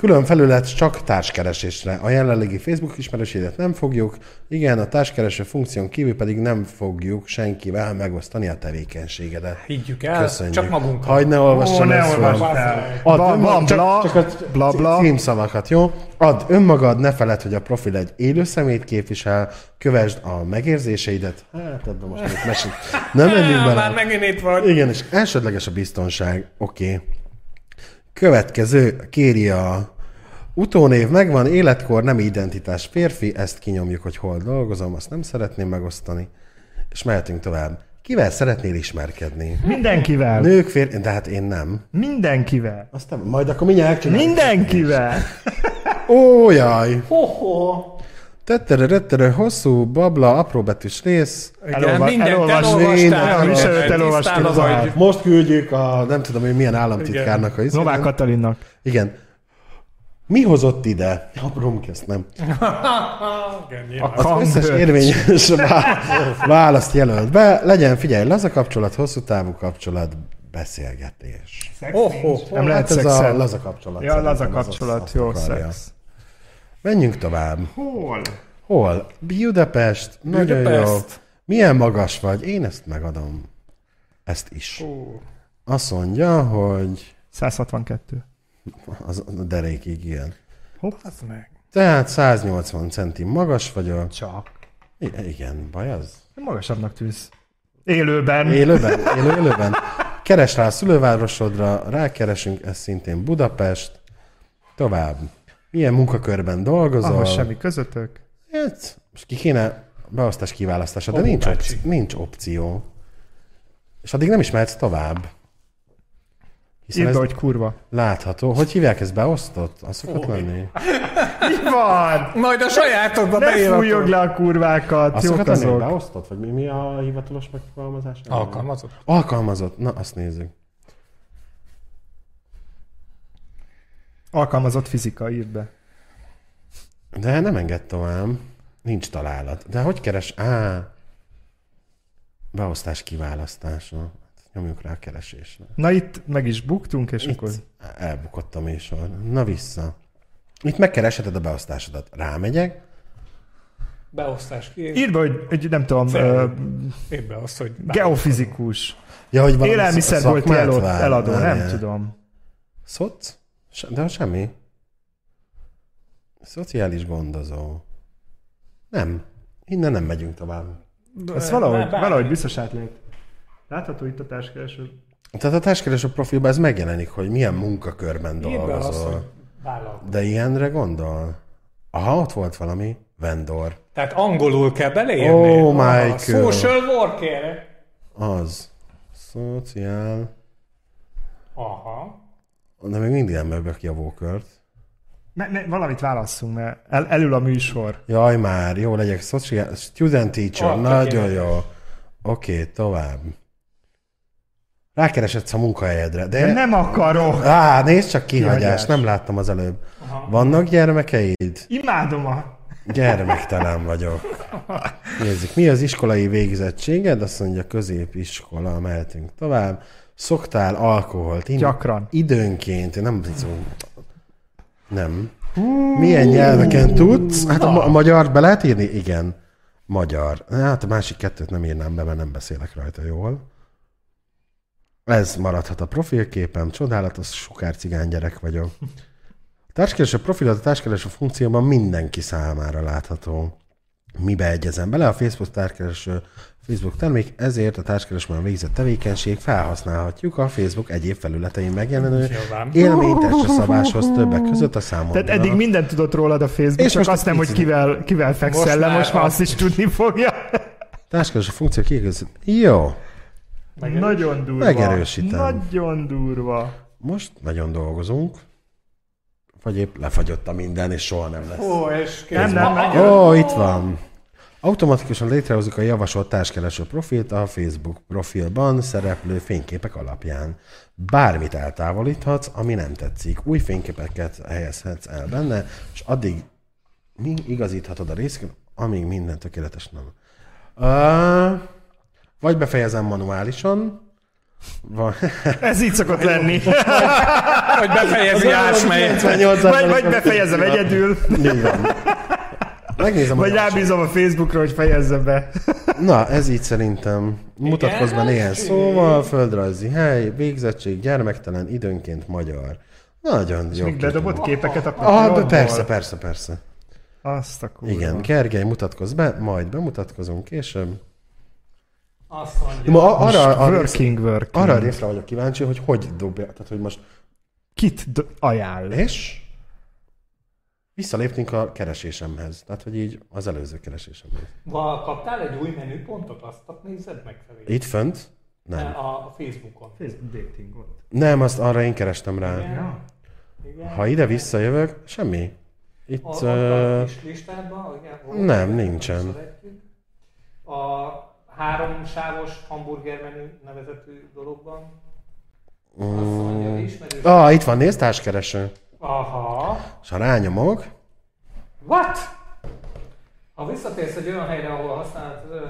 Külön felület csak társkeresésre. A jelenlegi Facebook ismerősédet nem fogjuk. Igen, a társkereső funkción kívül pedig nem fogjuk senkivel megosztani a tevékenységedet. Higgyük el, Köszönjük. csak magunkkal. Hagyd ne olvassam Ó, ne el. Add van csak, bla, csak a bla, bla. címszavakat, jó? Add önmagad, ne feled, hogy a profil egy élő szemét képvisel, kövesd a megérzéseidet. Hát ebben most még mesél. Nem menjünk bele. Már megint itt vagy. Igen, és elsődleges a biztonság. Oké. Okay. Következő, kéri a utónév, megvan, életkor, nem identitás férfi, ezt kinyomjuk, hogy hol dolgozom, azt nem szeretném megosztani. És mehetünk tovább. Kivel szeretnél ismerkedni? Mindenkivel. Nők, férfi, de hát én nem. Mindenkivel. Aztán majd akkor mindjárt megcsináljuk. Mindenkivel. Ó, jaj! Ho-ho. Tettere, rettere, hosszú, babla, apróbetűs rész. Igen, Elolva- mindent elolvasni, elolvastál. mindent vagy. a- Most küldjük a, nem tudom, hogy milyen államtitkárnak a izét. Novák Katalinnak. Igen. Mi hozott ide? Apróm ezt nem. Igen, nyilván. Az összes Hangört. érvényes vá- választ jelölt be. Legyen, figyelj, laza kapcsolat, hosszú távú kapcsolat, beszélgetés. Oh, oh, oh. Nem lehet Hát ez a laza kapcsolat. Ja, laza szerintem az kapcsolat, azt jó akarja. szex. Menjünk tovább. Hol? Hol? Budapest. Nagyon jó. Budapest. Milyen magas vagy? Én ezt megadom. Ezt is. Ó, Azt mondja, hogy 162. az a derékig ilyen. Az meg. Tehát 180 centi magas vagyok. Csak. I- igen, baj az? Magasabbnak tűz. Élőben. Élőben? Élő, élőben? Keres rá a szülővárosodra, rákeresünk, ez szintén Budapest. Tovább. Milyen munkakörben dolgozol? Ahhoz semmi közöttök. Hát, most ki kéne beosztás kiválasztása, de Ó, nincs, opci- nincs opció. És addig nem is mehetsz tovább. Hiszen Írd ez hogy kurva. látható. Hogy hívják ezt beosztott? Az szokott lenni? Mi van? Majd a sajátodba Ne fújjog le a kurvákat. Azt Jók azok. beosztott? Vagy mi, mi a hivatalos megfogalmazás? Alkalmazott? Alkalmazott. Na, azt nézzük. Alkalmazott fizika, írd be. De nem enged tovább. Nincs találat. De hogy keres? Á, beosztás kiválasztása. Nyomjuk rá a keresésre. Na itt meg is buktunk, és akkor... Itt elbukott a műsor. Na vissza. Itt megkeresheted a beosztásodat. Rámegyek. Beosztás ki. Írd be, hogy, hogy nem tudom, Fel. ö, Írd be azt, hogy geofizikus. Ja, hogy elad, vár- eladó, nem várjál. tudom. Szoc? Se, de semmi. Szociális gondozó. Nem. Innen nem megyünk tovább. Ez valahogy, Bár- bár- valahogy biztos átlét. Látható itt a társkereső. Tehát a társkereső profilban ez megjelenik, hogy milyen munkakörben dolgozol. De ilyenre gondol? Aha, ott volt valami vendor. Tehát angolul kell beleírni? Oh my Ah, God. Social worker. Az. Szociál... Aha. De még mindig nem ki a vókört. Me, me, valamit válasszunk, mert el, elül a műsor. Jaj már, jó legyek. Social... Student teacher, Ah, nagyon tökéletes. jó. Oké, okay, tovább. Rákeresedsz a munkahelyedre, de... De nem akarok! Á, nézd csak kihagyás, Kihagyás. nem láttam az előbb. Vannak gyermekeid? Imádom a... Gyermektelen vagyok. Nézzük, mi az iskolai végzettséged? Azt mondja, középiskola, mehetünk tovább. Szoktál alkoholt inni? Gyakran. Időnként, nem tudom. Nem. Milyen nyelveken tudsz? Hát a, ma- a magyar be lehet írni? Igen. Magyar. Hát a másik kettőt nem írnám be, mert nem beszélek rajta jól. Ez maradhat a profilképem. Csodálatos sukár cigány gyerek vagyok. A társkereső profilat a társkereső funkcióban mindenki számára látható. Mibe egyezem bele? A Facebook társkereső Facebook termék, ezért a társkeresőben végzett tevékenység felhasználhatjuk a Facebook egyéb felületein megjelenő élménytestre szabáshoz többek között a számon. Tehát eddig mindent tudott rólad a Facebook, És csak azt nem, hogy kivel, kivel fekszel Most le, már most már azt is tudni fogja. Társkereső funkció kiegészít. Jó. Nagyon durva. Megerősítem. Nagyon durva. Most nagyon dolgozunk. Vagy épp lefagyott a minden, és soha nem lesz. Ó, és. Nem, nem, meg- Ó, itt van. Automatikusan létrehozzuk a javasolt társkereső profilt a Facebook profilban szereplő fényképek alapján. Bármit eltávolíthatsz, ami nem tetszik. Új fényképeket helyezhetsz el benne, és addig mi igazíthatod a részeket, amíg minden tökéletes nem. Uh, vagy befejezem manuálisan, vagy... Ez így szokott lenni. Hogy befejezi ásmelyet. 98 vagy, vagy befejezem egyedül, Így van. Megnézem, vagy rábízom a Facebookra, hogy fejezze be. Na, ez így szerintem. Mutatkozz be néhány szóval, földrajzi hely, végzettség, gyermektelen, időnként magyar. Nagyon jó. Még bedobott képeket a Ah, persze, persze, persze. Azt a kurva. Igen, Gergely, mutatkozz be, majd bemutatkozunk később. Azt mondja. Ma a- arra, arra, Working, working. arra a részre vagyok kíváncsi, hogy hogy dobja, tehát hogy most, Kit d- ajánl? és visszaléptünk a keresésemhez, tehát hogy így az előző keresésemhez. Va, kaptál egy új menüpontot, azt nézed meg felé. Itt fönt? Nem. A, a Facebookon. Facebook dating ott. Nem, azt arra én kerestem rá. Igen. Igen. Ha ide visszajövök, semmi. Itt... A, Uh, a listádban, igen, nem, nincsen. A három sávos hamburger menü nevezetű dologban. Azt mondja, ismerős. ah, itt van, nézd, társkereső. Aha. És ha rányomok, What? Ha visszatérsz egy olyan helyre, ahol használod, ö,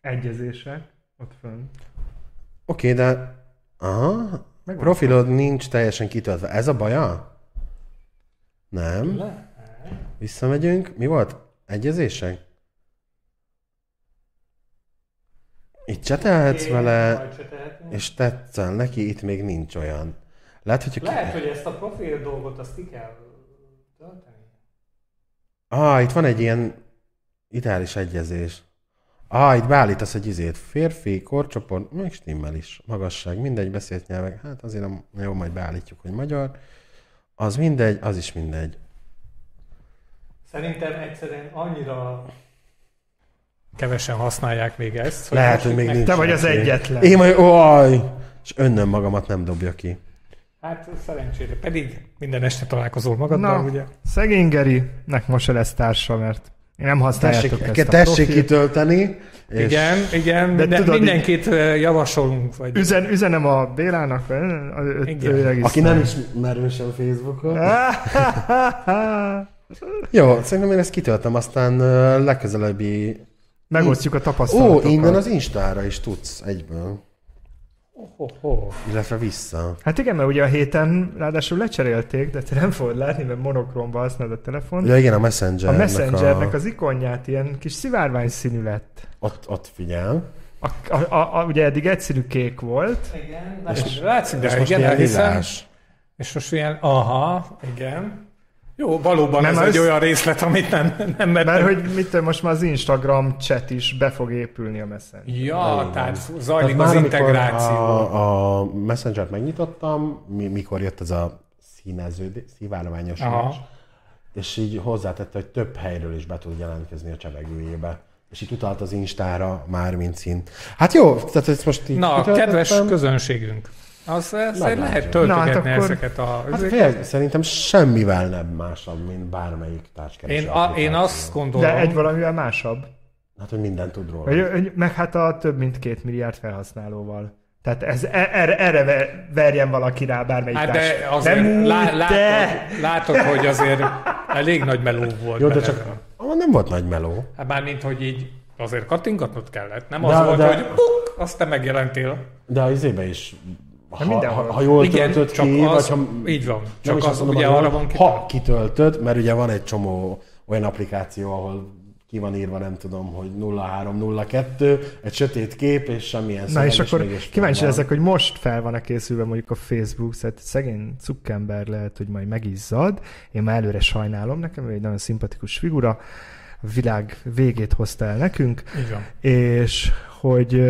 Egyezések. Ott fönn. oké, de... Aha, profilod nincs teljesen kitöltve. Ez a baja? Nem. le? Visszamegyünk. Mi volt? Egyezések? Itt csetelhetsz vele, és tetszel neki, itt még nincs olyan. Lehet, hogy... Lehet, hogy ezt a profil dolgot azt ki kell tölteni. Ah, itt van egy ilyen ideális egyezés. Ah, itt beállítasz egy izét. Férfi, korcsoport, még stimmel is. Magasság, mindegy, beszélt nyelvek. Hát azért nem, jó, majd beállítjuk, hogy magyar. Az mindegy, az is mindegy. Szerintem egyszerűen annyira kevesen használják még ezt. Lehet, most hogy még meg- nincs. Te vagy az egyetlen. Én majd, oj! És önnöm magamat nem dobja ki. Hát szerencsére. Pedig minden este találkozol magaddal, Na, ugye? szegény Gerinek most se lesz társa, mert nem használjátok Tessék, ezt a tessék profilt. kitölteni. És Igen, igen, De minden, tudod, mindenkit javasolunk. Vagy... Üzen, üzenem a Bélának, Igen. Aki nem ismerősen Facebookon. Jó, szerintem én ezt kitöltem, aztán legközelebbi... Megosztjuk a Ó, tapasztalatokat. innen az Instára is tudsz egyből. Oh, oh. Illetve vissza. Hát igen, mert ugye a héten ráadásul lecserélték, de te nem fogod látni, mert monokromba használod a telefon. Ja, igen, a A Messengernek Messengernek a... az ikonját ilyen kis szivárvány színű lett. Ott, ott figyel. A, a, a, a, ugye eddig egyszerű kék volt, Igen, látszik, látszik, de És most igen, ilyen lilás. És most ilyen, aha, igen. Jó, valóban Nem, ez az- egy olyan részlet, amit nem, nem mert mertem. hogy mit tudom, most már az Instagram chat is be fog épülni a Messenger. Ja, tehát zajlik Tehát az integráció. A, a Messenger-t megnyitottam, mi, mikor jött ez a színező, szivárványos Aha. Aha. és így hozzátette, hogy több helyről is be tud jelentkezni a csevegőjébe. És itt utalt az Instára már, mint szint. Hát jó, tehát ezt most így Na, kedves közönségünk, az ezt Nagy lehet látja. töltögetni Na, hát akkor- ezeket a... Hát fél, szerintem semmivel nem másabb, mint bármelyik társkereső Én, a, én azt gondolom, De egy valamivel másabb. Hát, hogy mindent tud róla. Hogy- meg hát a több mint két milliárd felhasználóval. Tehát ez, e- erre, erre ver- verjen valaki rá bármelyik hát társ. de azért Nem úgy, lá, látod, de... látod, hogy azért elég nagy meló volt. Jó, de csak ah, nem volt nagy meló. Hát mármint, hogy így azért kattingatnod kellett. Nem De- az volt, de- hogy puk, azt te megjelentél. De az izébe is, ha, mindenhol. ha, jól Igen, töltöd csak ki, az, vagy ha... így van. Csak az azt mondom, ugye arra van. Ha kitöltöd, mert ugye van egy csomó olyan applikáció, ahol ki van írva, nem tudom, hogy 0302, egy sötét kép, és semmilyen Na és akkor kíváncsi ezek, hogy most fel van-e készülve mondjuk a Facebook, szóval szegény Zuckerberg lehet, hogy majd megizzad. Én már előre sajnálom, nekem ő egy nagyon szimpatikus figura, a világ végét hozta el nekünk, van. és hogy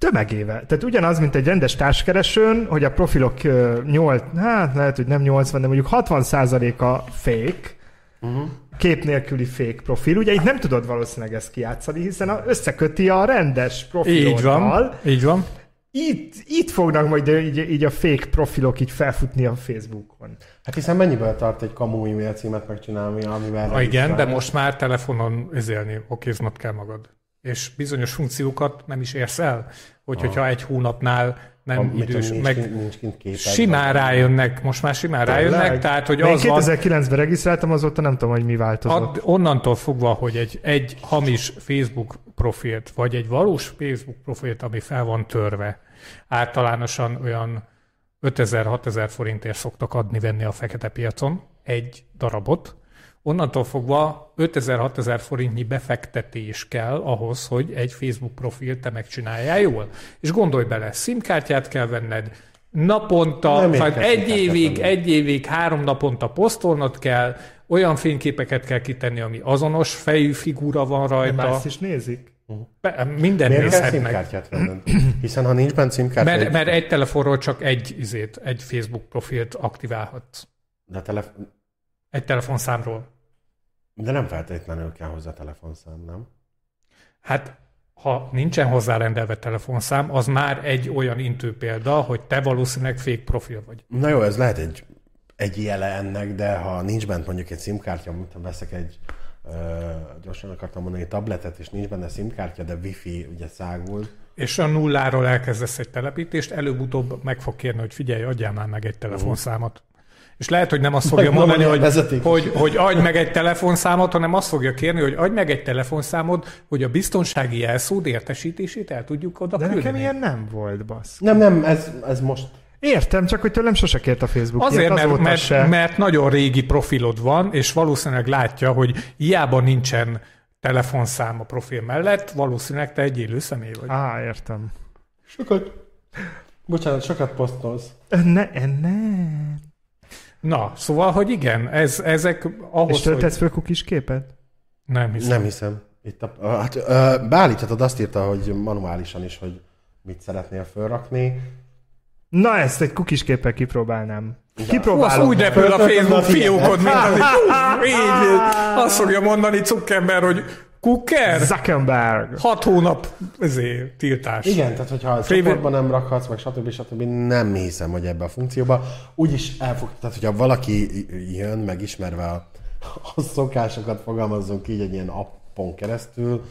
tömegével. Tehát ugyanaz, mint egy rendes társkeresőn, hogy a profilok ö, 8, hát lehet, hogy nem 80, de mondjuk 60%-a fake, Uh-huh. kép nélküli fake profil. Ugye itt nem tudod valószínűleg ezt kijátszani, hiszen a, összeköti a rendes profiloddal. Így van. Így van. Itt, itt fognak majd így, így a fake profilok így felfutni a Facebookon. Hát hiszen mennyiből tart egy kamu e-mail címet megcsinálni, amivel... Ha igen, de most már telefonon ezélni, okéznod kell magad. És bizonyos funkciókat nem is érsz el, hogy, hogyha egy hónapnál nem Ha, idős, nincs, meg kint, nincs kint képed. simán rájönnek, most már simán rájönnek, Tényleg? tehát hogy én az van, 2009-ben regisztráltam, azóta nem tudom, hogy mi változott. ad, onnantól fogva, hogy egy, egy hamis Facebook profilt, vagy egy valós Facebook profilt, ami fel van törve, általánosan olyan 5000-6000 forintért szoktak adni-venni a fekete piacon egy darabot, Onnantól fogva 5000-6000 forintnyi befektetés kell ahhoz, hogy egy Facebook profilt te megcsináljál jól. És gondolj bele, SIM-kártyát kell venned, naponta, vagy egy évig, egy évig, három naponta posztolnod kell, olyan fényképeket kell kitenni, ami azonos fejű figura van De rajta. már ezt is nézik. Be, minden Miért kell. SIM-kártyát venned? Hiszen ha nincs bent SIM-kártya, Mert, mert egy telefonról csak egy izét, egy Facebook profilt aktiválhatsz. de, telef- Egy telefonszámról. de nem feltétlenül kell hozzá telefonszám, nem? Hát, ha nincsen hozzárendelve telefonszám, az már egy olyan intő példa, hogy te valószínűleg fake profil vagy. Na jó, ez lehet egy, egy jele ennek, de ha nincs bent mondjuk egy SIM-kártya, mint ha veszek egy ö, gyorsan akartam mondani, tabletet, és nincs benne SIM-kártya, de wifi ugye szágul, És a nulláról elkezdesz egy telepítést, előbb-utóbb meg fog kérni, hogy figyelj, adjál már meg egy telefonszámot. És lehet, hogy nem azt fogja mondani, hogy hogy, hogy, hogy adj meg egy telefonszámot, hanem azt fogja kérni, hogy adj meg egy telefonszámot, hogy a biztonsági jelszód értesítését el tudjuk oda De nekem küldeni. ilyen nem volt, basz. Nem, nem, ez, ez most Értem, csak hogy tőlem sose kért a Facebook Azért, ilyet, mert, mert, se. mert nagyon régi profilod van, és valószínűleg látja, hogy hiába nincsen telefonszám a profil mellett, valószínűleg te egy élő személy vagy. Á, értem. sokat, bocsánat, sokat posztolsz. Ne, ne. Na, szóval, hogy igen, ez, ezek ahhoz, És töltesz hogy... föl kukis képet? Nem hiszem. Nem hiszem. Itt a, hát, ö, beállíthatod, azt írta, hogy manuálisan is, hogy mit szeretnél felrakni. Na, ezt egy kukis képpel kipróbálnám. Hú, az Kipróbálom. úgy repül a Facebook fiókod, mint az egy, így, azt fogja mondani Zuckerberg, hogy kukker, Zuckerberg. hat hónap ezért, tiltás. Igen, tehát hogyha a Favorite- csoportban nem rakhatsz, meg stb. stb. nem hiszem, hogy ebbe a funkcióba. Úgyis elfog, tehát hogyha valaki jön, megismerve a, a szokásokat fogalmazzunk így egy ilyen appon keresztül,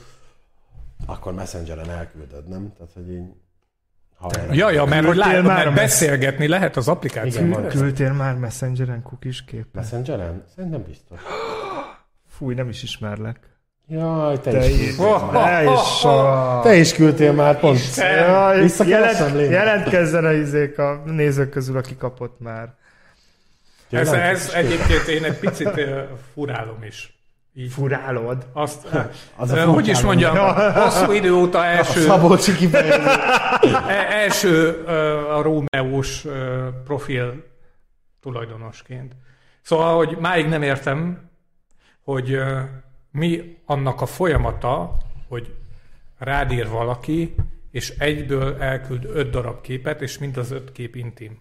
akkor Messengeren elküldöd, nem? Tehát, hogy így... Ha Ja, ja, mert, hogy Küldtél lá, már mert beszélgetni lehet az applikáció. Igen. Küldtél már Messengeren kukis képet? Messengeren? Szerintem biztos. Fúj, nem is ismerlek. Jaj, te, Te is. is. Oh, Te is. a- Te is küldtél már pont. Jaj, jelent, jelentkezzen a, izék a nézők közül, aki kapott már. Ez, ez egyébként én egy picit furálom is. Így Furálod. azt, Az a hogy is mondjam, hosszú idő óta A első, Szabolcsi kifejezés. e- első a Rómeós profil tulajdonosként. Szóval, hogy máig nem értem, hogy mi annak a folyamata, hogy rád ír valaki, és egyből elküld öt darab képet, és mind az öt kép intim.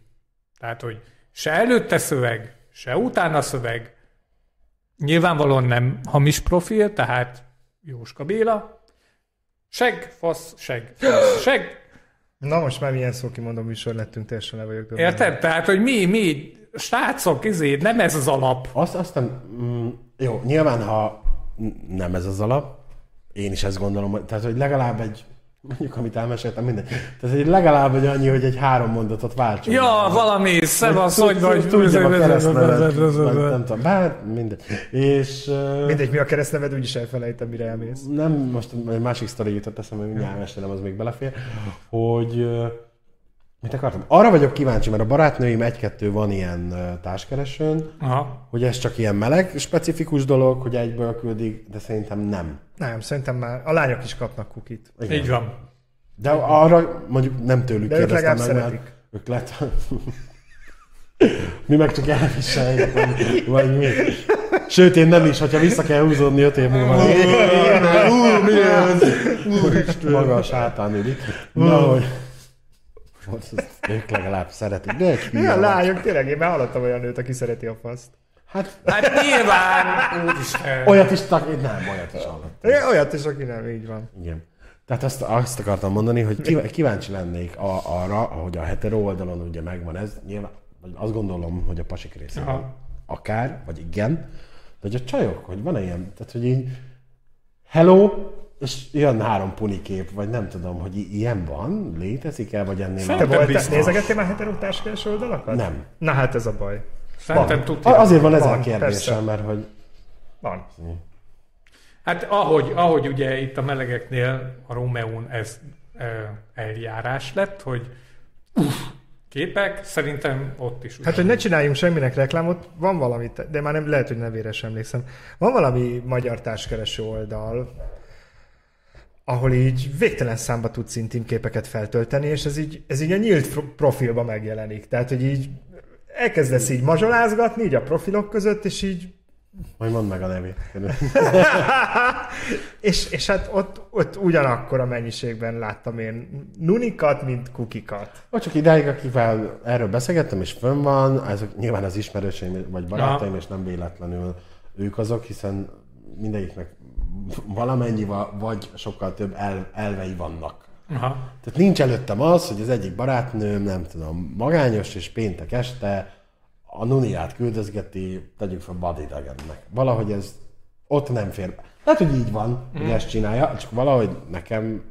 Tehát, hogy se előtte szöveg, se utána szöveg, nyilvánvalóan nem hamis profil, tehát Jóska Béla, seg, fasz, seg, fasz, seg. Na most már milyen szókimondó műsor lettünk, teljesen le vagyok. Érted? Tehát, hogy mi, mi, srácok, izé, nem ez az alap. Azt, aztán, mm, jó, nyilván, ha nem ez az alap, én is ezt gondolom, tehát, hogy legalább egy, mondjuk, amit elmeséltem, mindegy. Tehát, hogy legalább egy annyi, hogy egy három mondatot váltson. Ja, valami, szevasz, hogy vagy. Tudjam a keresztnevet, nem tudom, bár mindegy. És... Mindegy, mi a keresztneved, úgyis elfelejtem, mire elmész. nem, most egy másik sztori jutott eszembe, hogy mindjárt mesélem, az még belefér, hogy mit akartam? Arra vagyok kíváncsi, mert a barátnőim egy-kettő van ilyen társkeresőn, Aha. hogy ez csak ilyen meleg specifikus dolog, hogy egyből küldik, de szerintem nem. Nem, szerintem már a lányok is kapnak kukit. Igen. Így van. De arra mondjuk nem tőlük De kérdeztem meg, mert szeretik. ők lett... mi meg csak elviseljük, vagy, vagy mi. Sőt, én nem is, hogyha vissza kell húzódni öt év múlva. Ú, mi ez? Úristen. Maga a sátán ülik. Na, hogy... Ezt ők legalább szeretik. De Mi a lányok? Tényleg, én már hallottam olyan nőt, aki szereti a faszt. Hát Hát nyilván, úristen. olyat is, tak, nem, olyat is hallottam. Ja, Olyat is, aki nem, így van. Igen. Tehát azt, azt akartam mondani, hogy kív- kíváncsi lennék a, arra, hogy a hetero oldalon ugye megvan ez, nyilván vagy azt gondolom, hogy a pasik részében Aha. akár, vagy igen, de hogy a csajok, hogy van ilyen, tehát hogy így hello, és jön három puni kép, vagy nem tudom, hogy i- ilyen van, létezik-e, vagy ennél Te Szerintem már... biztos. nézegettél már heterotárskeres oldalakat? Nem. Na hát ez a baj. Szerintem Van. tudja. Azért van ez Van, a kérdésem, persze. mert hogy Van. Hát ahogy, ahogy ugye itt a melegeknél a Romeón ez e, eljárás lett, hogy uff, képek, szerintem ott is. Hát, hogy ne csináljunk semminek reklámot, van valami, de már nem lehet, hogy nevére sem emlékszem. Van valami magyar társkereső oldal, ahol így végtelen számba tudsz intim képeket feltölteni, és ez így, ez így a nyílt pro- profilba megjelenik. Tehát, hogy így elkezdesz így mazsolázgatni, így a profilok között, és így majd mondd meg a nevét. és, és hát ott, ott ugyanakkor a mennyiségben láttam én nunikat, mint kukikat. Vagy csak idáig, akivel erről beszélgettem, és fönn van, ezek nyilván az ismerőseim, vagy barátaim, és nem véletlenül ők azok, hiszen mindegyiknek valamennyi, va- vagy sokkal több el, elvei vannak. Aha. Tehát nincs előttem az, hogy az egyik barátnőm, nem tudom, magányos, és péntek este a nuniát küldözgeti, tegyük fel vadidegennek. Valahogy ez ott nem fér be. Lehet, hogy így van, mm. hogy ezt csinálja, csak valahogy nekem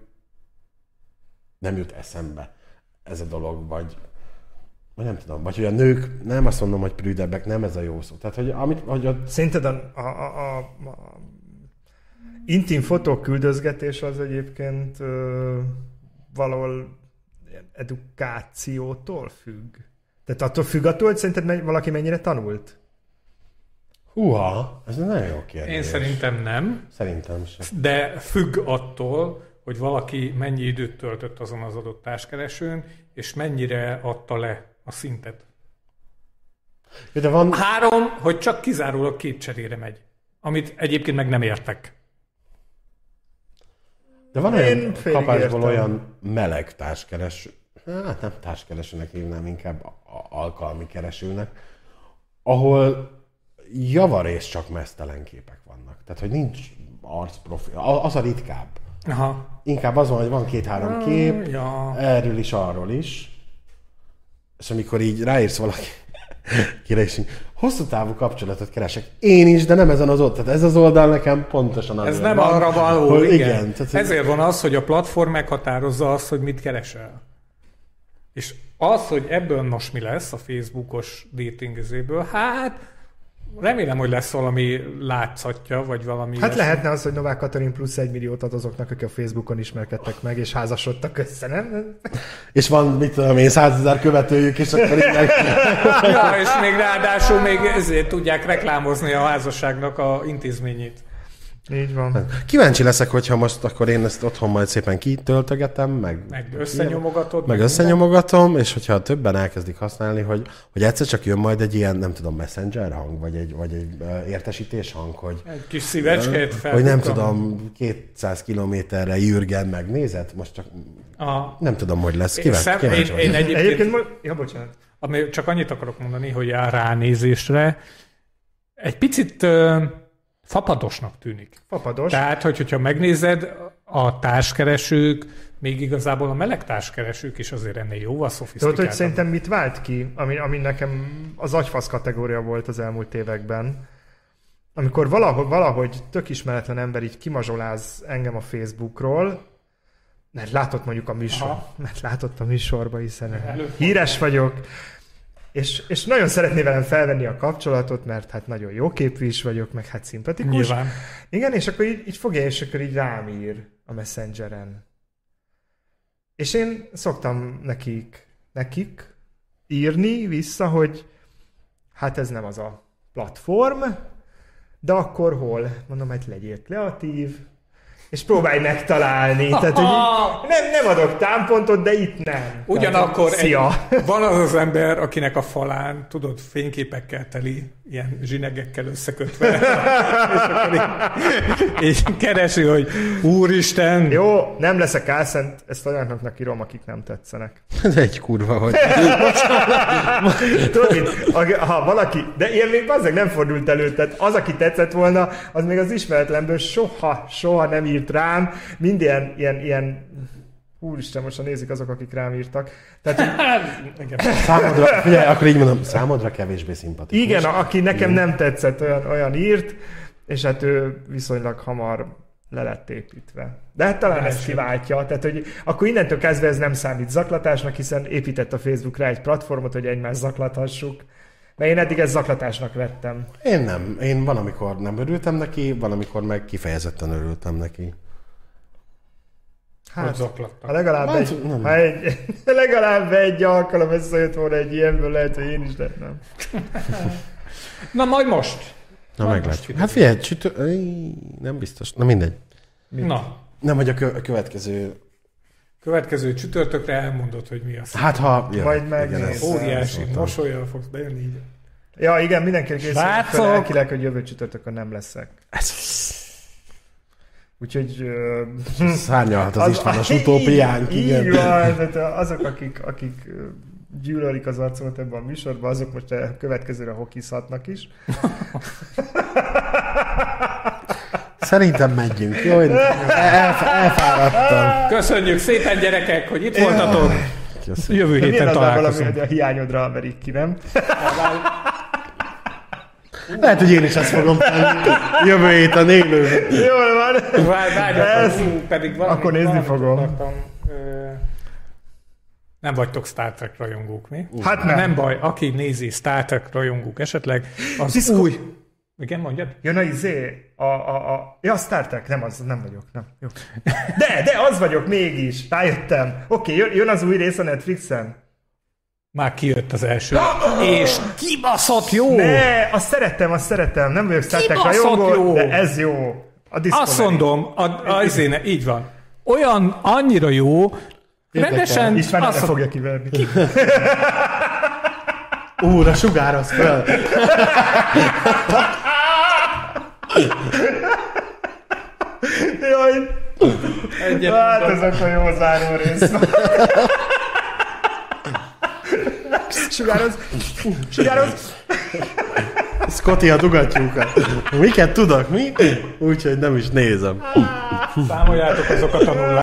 nem jut eszembe ez a dolog, vagy, vagy nem tudom, vagy hogy a nők, nem azt mondom, hogy prűdebbek, nem ez a jó szó. Tehát, hogy amit, hogy a, Szerinted a, a, a, a intim fotók küldözgetés az egyébként ö, valahol edukációtól függ? Tehát attól függ attól, hogy szerinted valaki mennyire tanult? húha, ez egy nagyon jó kérdés. Én szerintem nem, Szerintem sem. de függ attól, hogy valaki mennyi időt töltött azon az adott társkeresőn, és mennyire adta le a szintet. De van, Három, hogy csak kizárólag két cserére megy. Amit egyébként meg nem értek. De van olyan kapásból olyan meleg társkereső, hát nem társkeresőnek hívnám, inkább alkalmi keresőnek, ahol javarészt csak mesztelen képek vannak. Tehát, hogy nincs arcprofil. Az a ritkább. Aha. Inkább az van, hogy van két-három kép, ja. erről is, arról is. És amikor így ráírsz valaki, kire is, így, hosszú távú kapcsolatot keresek. Én is, de nem ezen az ott. Tehát ez az oldal nekem pontosan az. Ez nem arra való, hogy igen. igen. Tehát, Ezért van az, hogy a platform meghatározza azt, hogy mit keresel. És az, hogy ebből most mi lesz a Facebookos datingezéből, hát remélem, hogy lesz valami látszatja, vagy valami... Hát ilyesmi. lehetne az, hogy Novák Katalin plusz egy milliót ad azoknak, akik a Facebookon ismerkedtek meg, és házasodtak össze, nem? És van, mit tudom én, százezer követőjük, és akkor így meg... Ja, és még ráadásul még ezért tudják reklámozni a házasságnak a intézményét. Így van. Kíváncsi leszek, hogyha most akkor én ezt otthon majd szépen kitöltögetem, meg, Meg összenyomogatod. meg összenyomogatom, és hogyha többen elkezdik használni, hogy, hogy egyszer csak jön majd egy ilyen, nem tudom, messenger hang, vagy egy, vagy egy uh, értesítés hang, hogy, Egy kis szívecskét fel. hogy nem tudom, 200 kilométerre Jürgen megnézett, most csak A, nem tudom, hogy lesz. én, Kíváncsi, szem, kíváncsi én, én egyébként, Egyébként, mo- ja, bocsánat. ami, csak annyit akarok mondani, hogy a ránézésre egy picit ö, fapadosnak tűnik. Fapados. Tehát, hogy, hogyha megnézed, a társkeresők, még igazából a meleg társkeresők is azért ennél jóval Tudod, szofisztikáltabb. hogy szerintem mit vált ki, ami, ami nekem az agyfasz kategória volt az elmúlt években, amikor valahogy, valahogy tök ismeretlen ember így kimazsoláz engem a Facebookról, mert látott mondjuk a műsor, Aha. mert látott a műsorba, hiszen Előfordul. híres vagyok, és, és nagyon szeretné velem felvenni a kapcsolatot, mert hát nagyon jó képű is vagyok, meg hát szimpatikus. Nyilván. Igen, és akkor így, így fogja, és akkor így rám ír a Messengeren. És én szoktam nekik, nekik írni vissza, hogy hát ez nem az a platform, de akkor hol? Mondom, hát legyél kreatív, és próbálj megtalálni. Tehát, hogy nem, nem adok támpontot, de itt nem. Ugyanakkor Tehát, szia. Egy, van az az ember, akinek a falán, tudod, fényképekkel teli, ilyen zsinegekkel összekötve, és akkor így, így keresi, hogy úristen, Jó, nem leszek álszent, ezt olyanoknak írom, akik nem tetszenek. Ez egy kurva, hogy... Tudod, ha valaki, de ilyen még bazzeg nem fordult elő, tehát az, aki tetszett volna, az még az ismeretlenből soha, soha nem írt rám, minden ilyen, ilyen Úristen, most nézik azok, akik rám írtak. Tehát. Számodra, figyelj, akkor így mondom, számodra kevésbé szimpatikus. igen, aki nekem nem tetszett, olyan, olyan írt, és hát ő viszonylag hamar le lett építve. De hát talán ezt Első. kiváltja, tehát hogy akkor innentől kezdve ez nem számít zaklatásnak, hiszen épített a Facebook rá egy platformot, hogy egymást zaklathassuk. Mert én eddig ezt zaklatásnak vettem. Én nem. Én van, amikor nem örültem neki, van, amikor meg kifejezetten örültem neki. Hát, zaklattak. ha legalább, Hát, egy, nem. ha egy, legalább egy alkalom összejött volna egy ilyenből, lehet, hogy én is lettem. Na majd most. Na, Majd meglátjuk. most Hát figyelj, csütő... Nem biztos. Na mindegy. Na, Nem, hogy a, kö- a következő... következő csütörtökre elmondod, hogy mi az. Hát ha... Jön. Majd Igen, megnézem. ezt- Óriási mosolyjal fogsz bejönni így. Ja, igen, mindenkinek készül Srácok! fel elkileg, hogy jövő csütörtökön nem leszek. Ez- Úgyhogy... Szárnyalhat az, Istvános utópiánk, így, igen. Így van, tehát azok, akik, akik gyűlölik az arcomat ebben a műsorban, azok most a következőre hokizhatnak is. Szerintem megyünk. Jó, én elf- elfáradtam. Köszönjük szépen gyerekek, hogy itt voltatok. Köszönöm. Jövő milyen héten az valami, találkozunk. hogy a hiányodra verik ki, nem? Lehet, hogy én is ezt fogom tenni. Jövő héten élőben. Jól van. Várj, várj, Ez- pedig valami, akkor nézni fogom. akartam, ö, Nem vagytok Star Trek rajongók, mi? Hát nem. Nem baj, aki nézi Star Trek rajongók esetleg, az Cisco. új... Igen, mondjad? Jön a izé, a, a, a... Ja, Star Trek, nem az, nem vagyok, nem. Jó. De, de az vagyok mégis, rájöttem. Oké, jön, jön az új rész a Netflixen. Már kijött az első. És kibaszott jó! Ne, azt szerettem, azt szerettem. Nem vagyok Kibaszott rajongó, jó. de ez jó. A. Azt mondom, a, a, izéne, így van. Olyan, annyira jó, rendesen István azt fogja kiverni. Úr, a sugároz fel. Jaj, egyet hát ez akkor jó záró rész. Sugároz, sugároz. Scotty a dugattyúkat. Miket tudok, mi? Úgyhogy nem is nézem. Számoljátok azokat a nullát.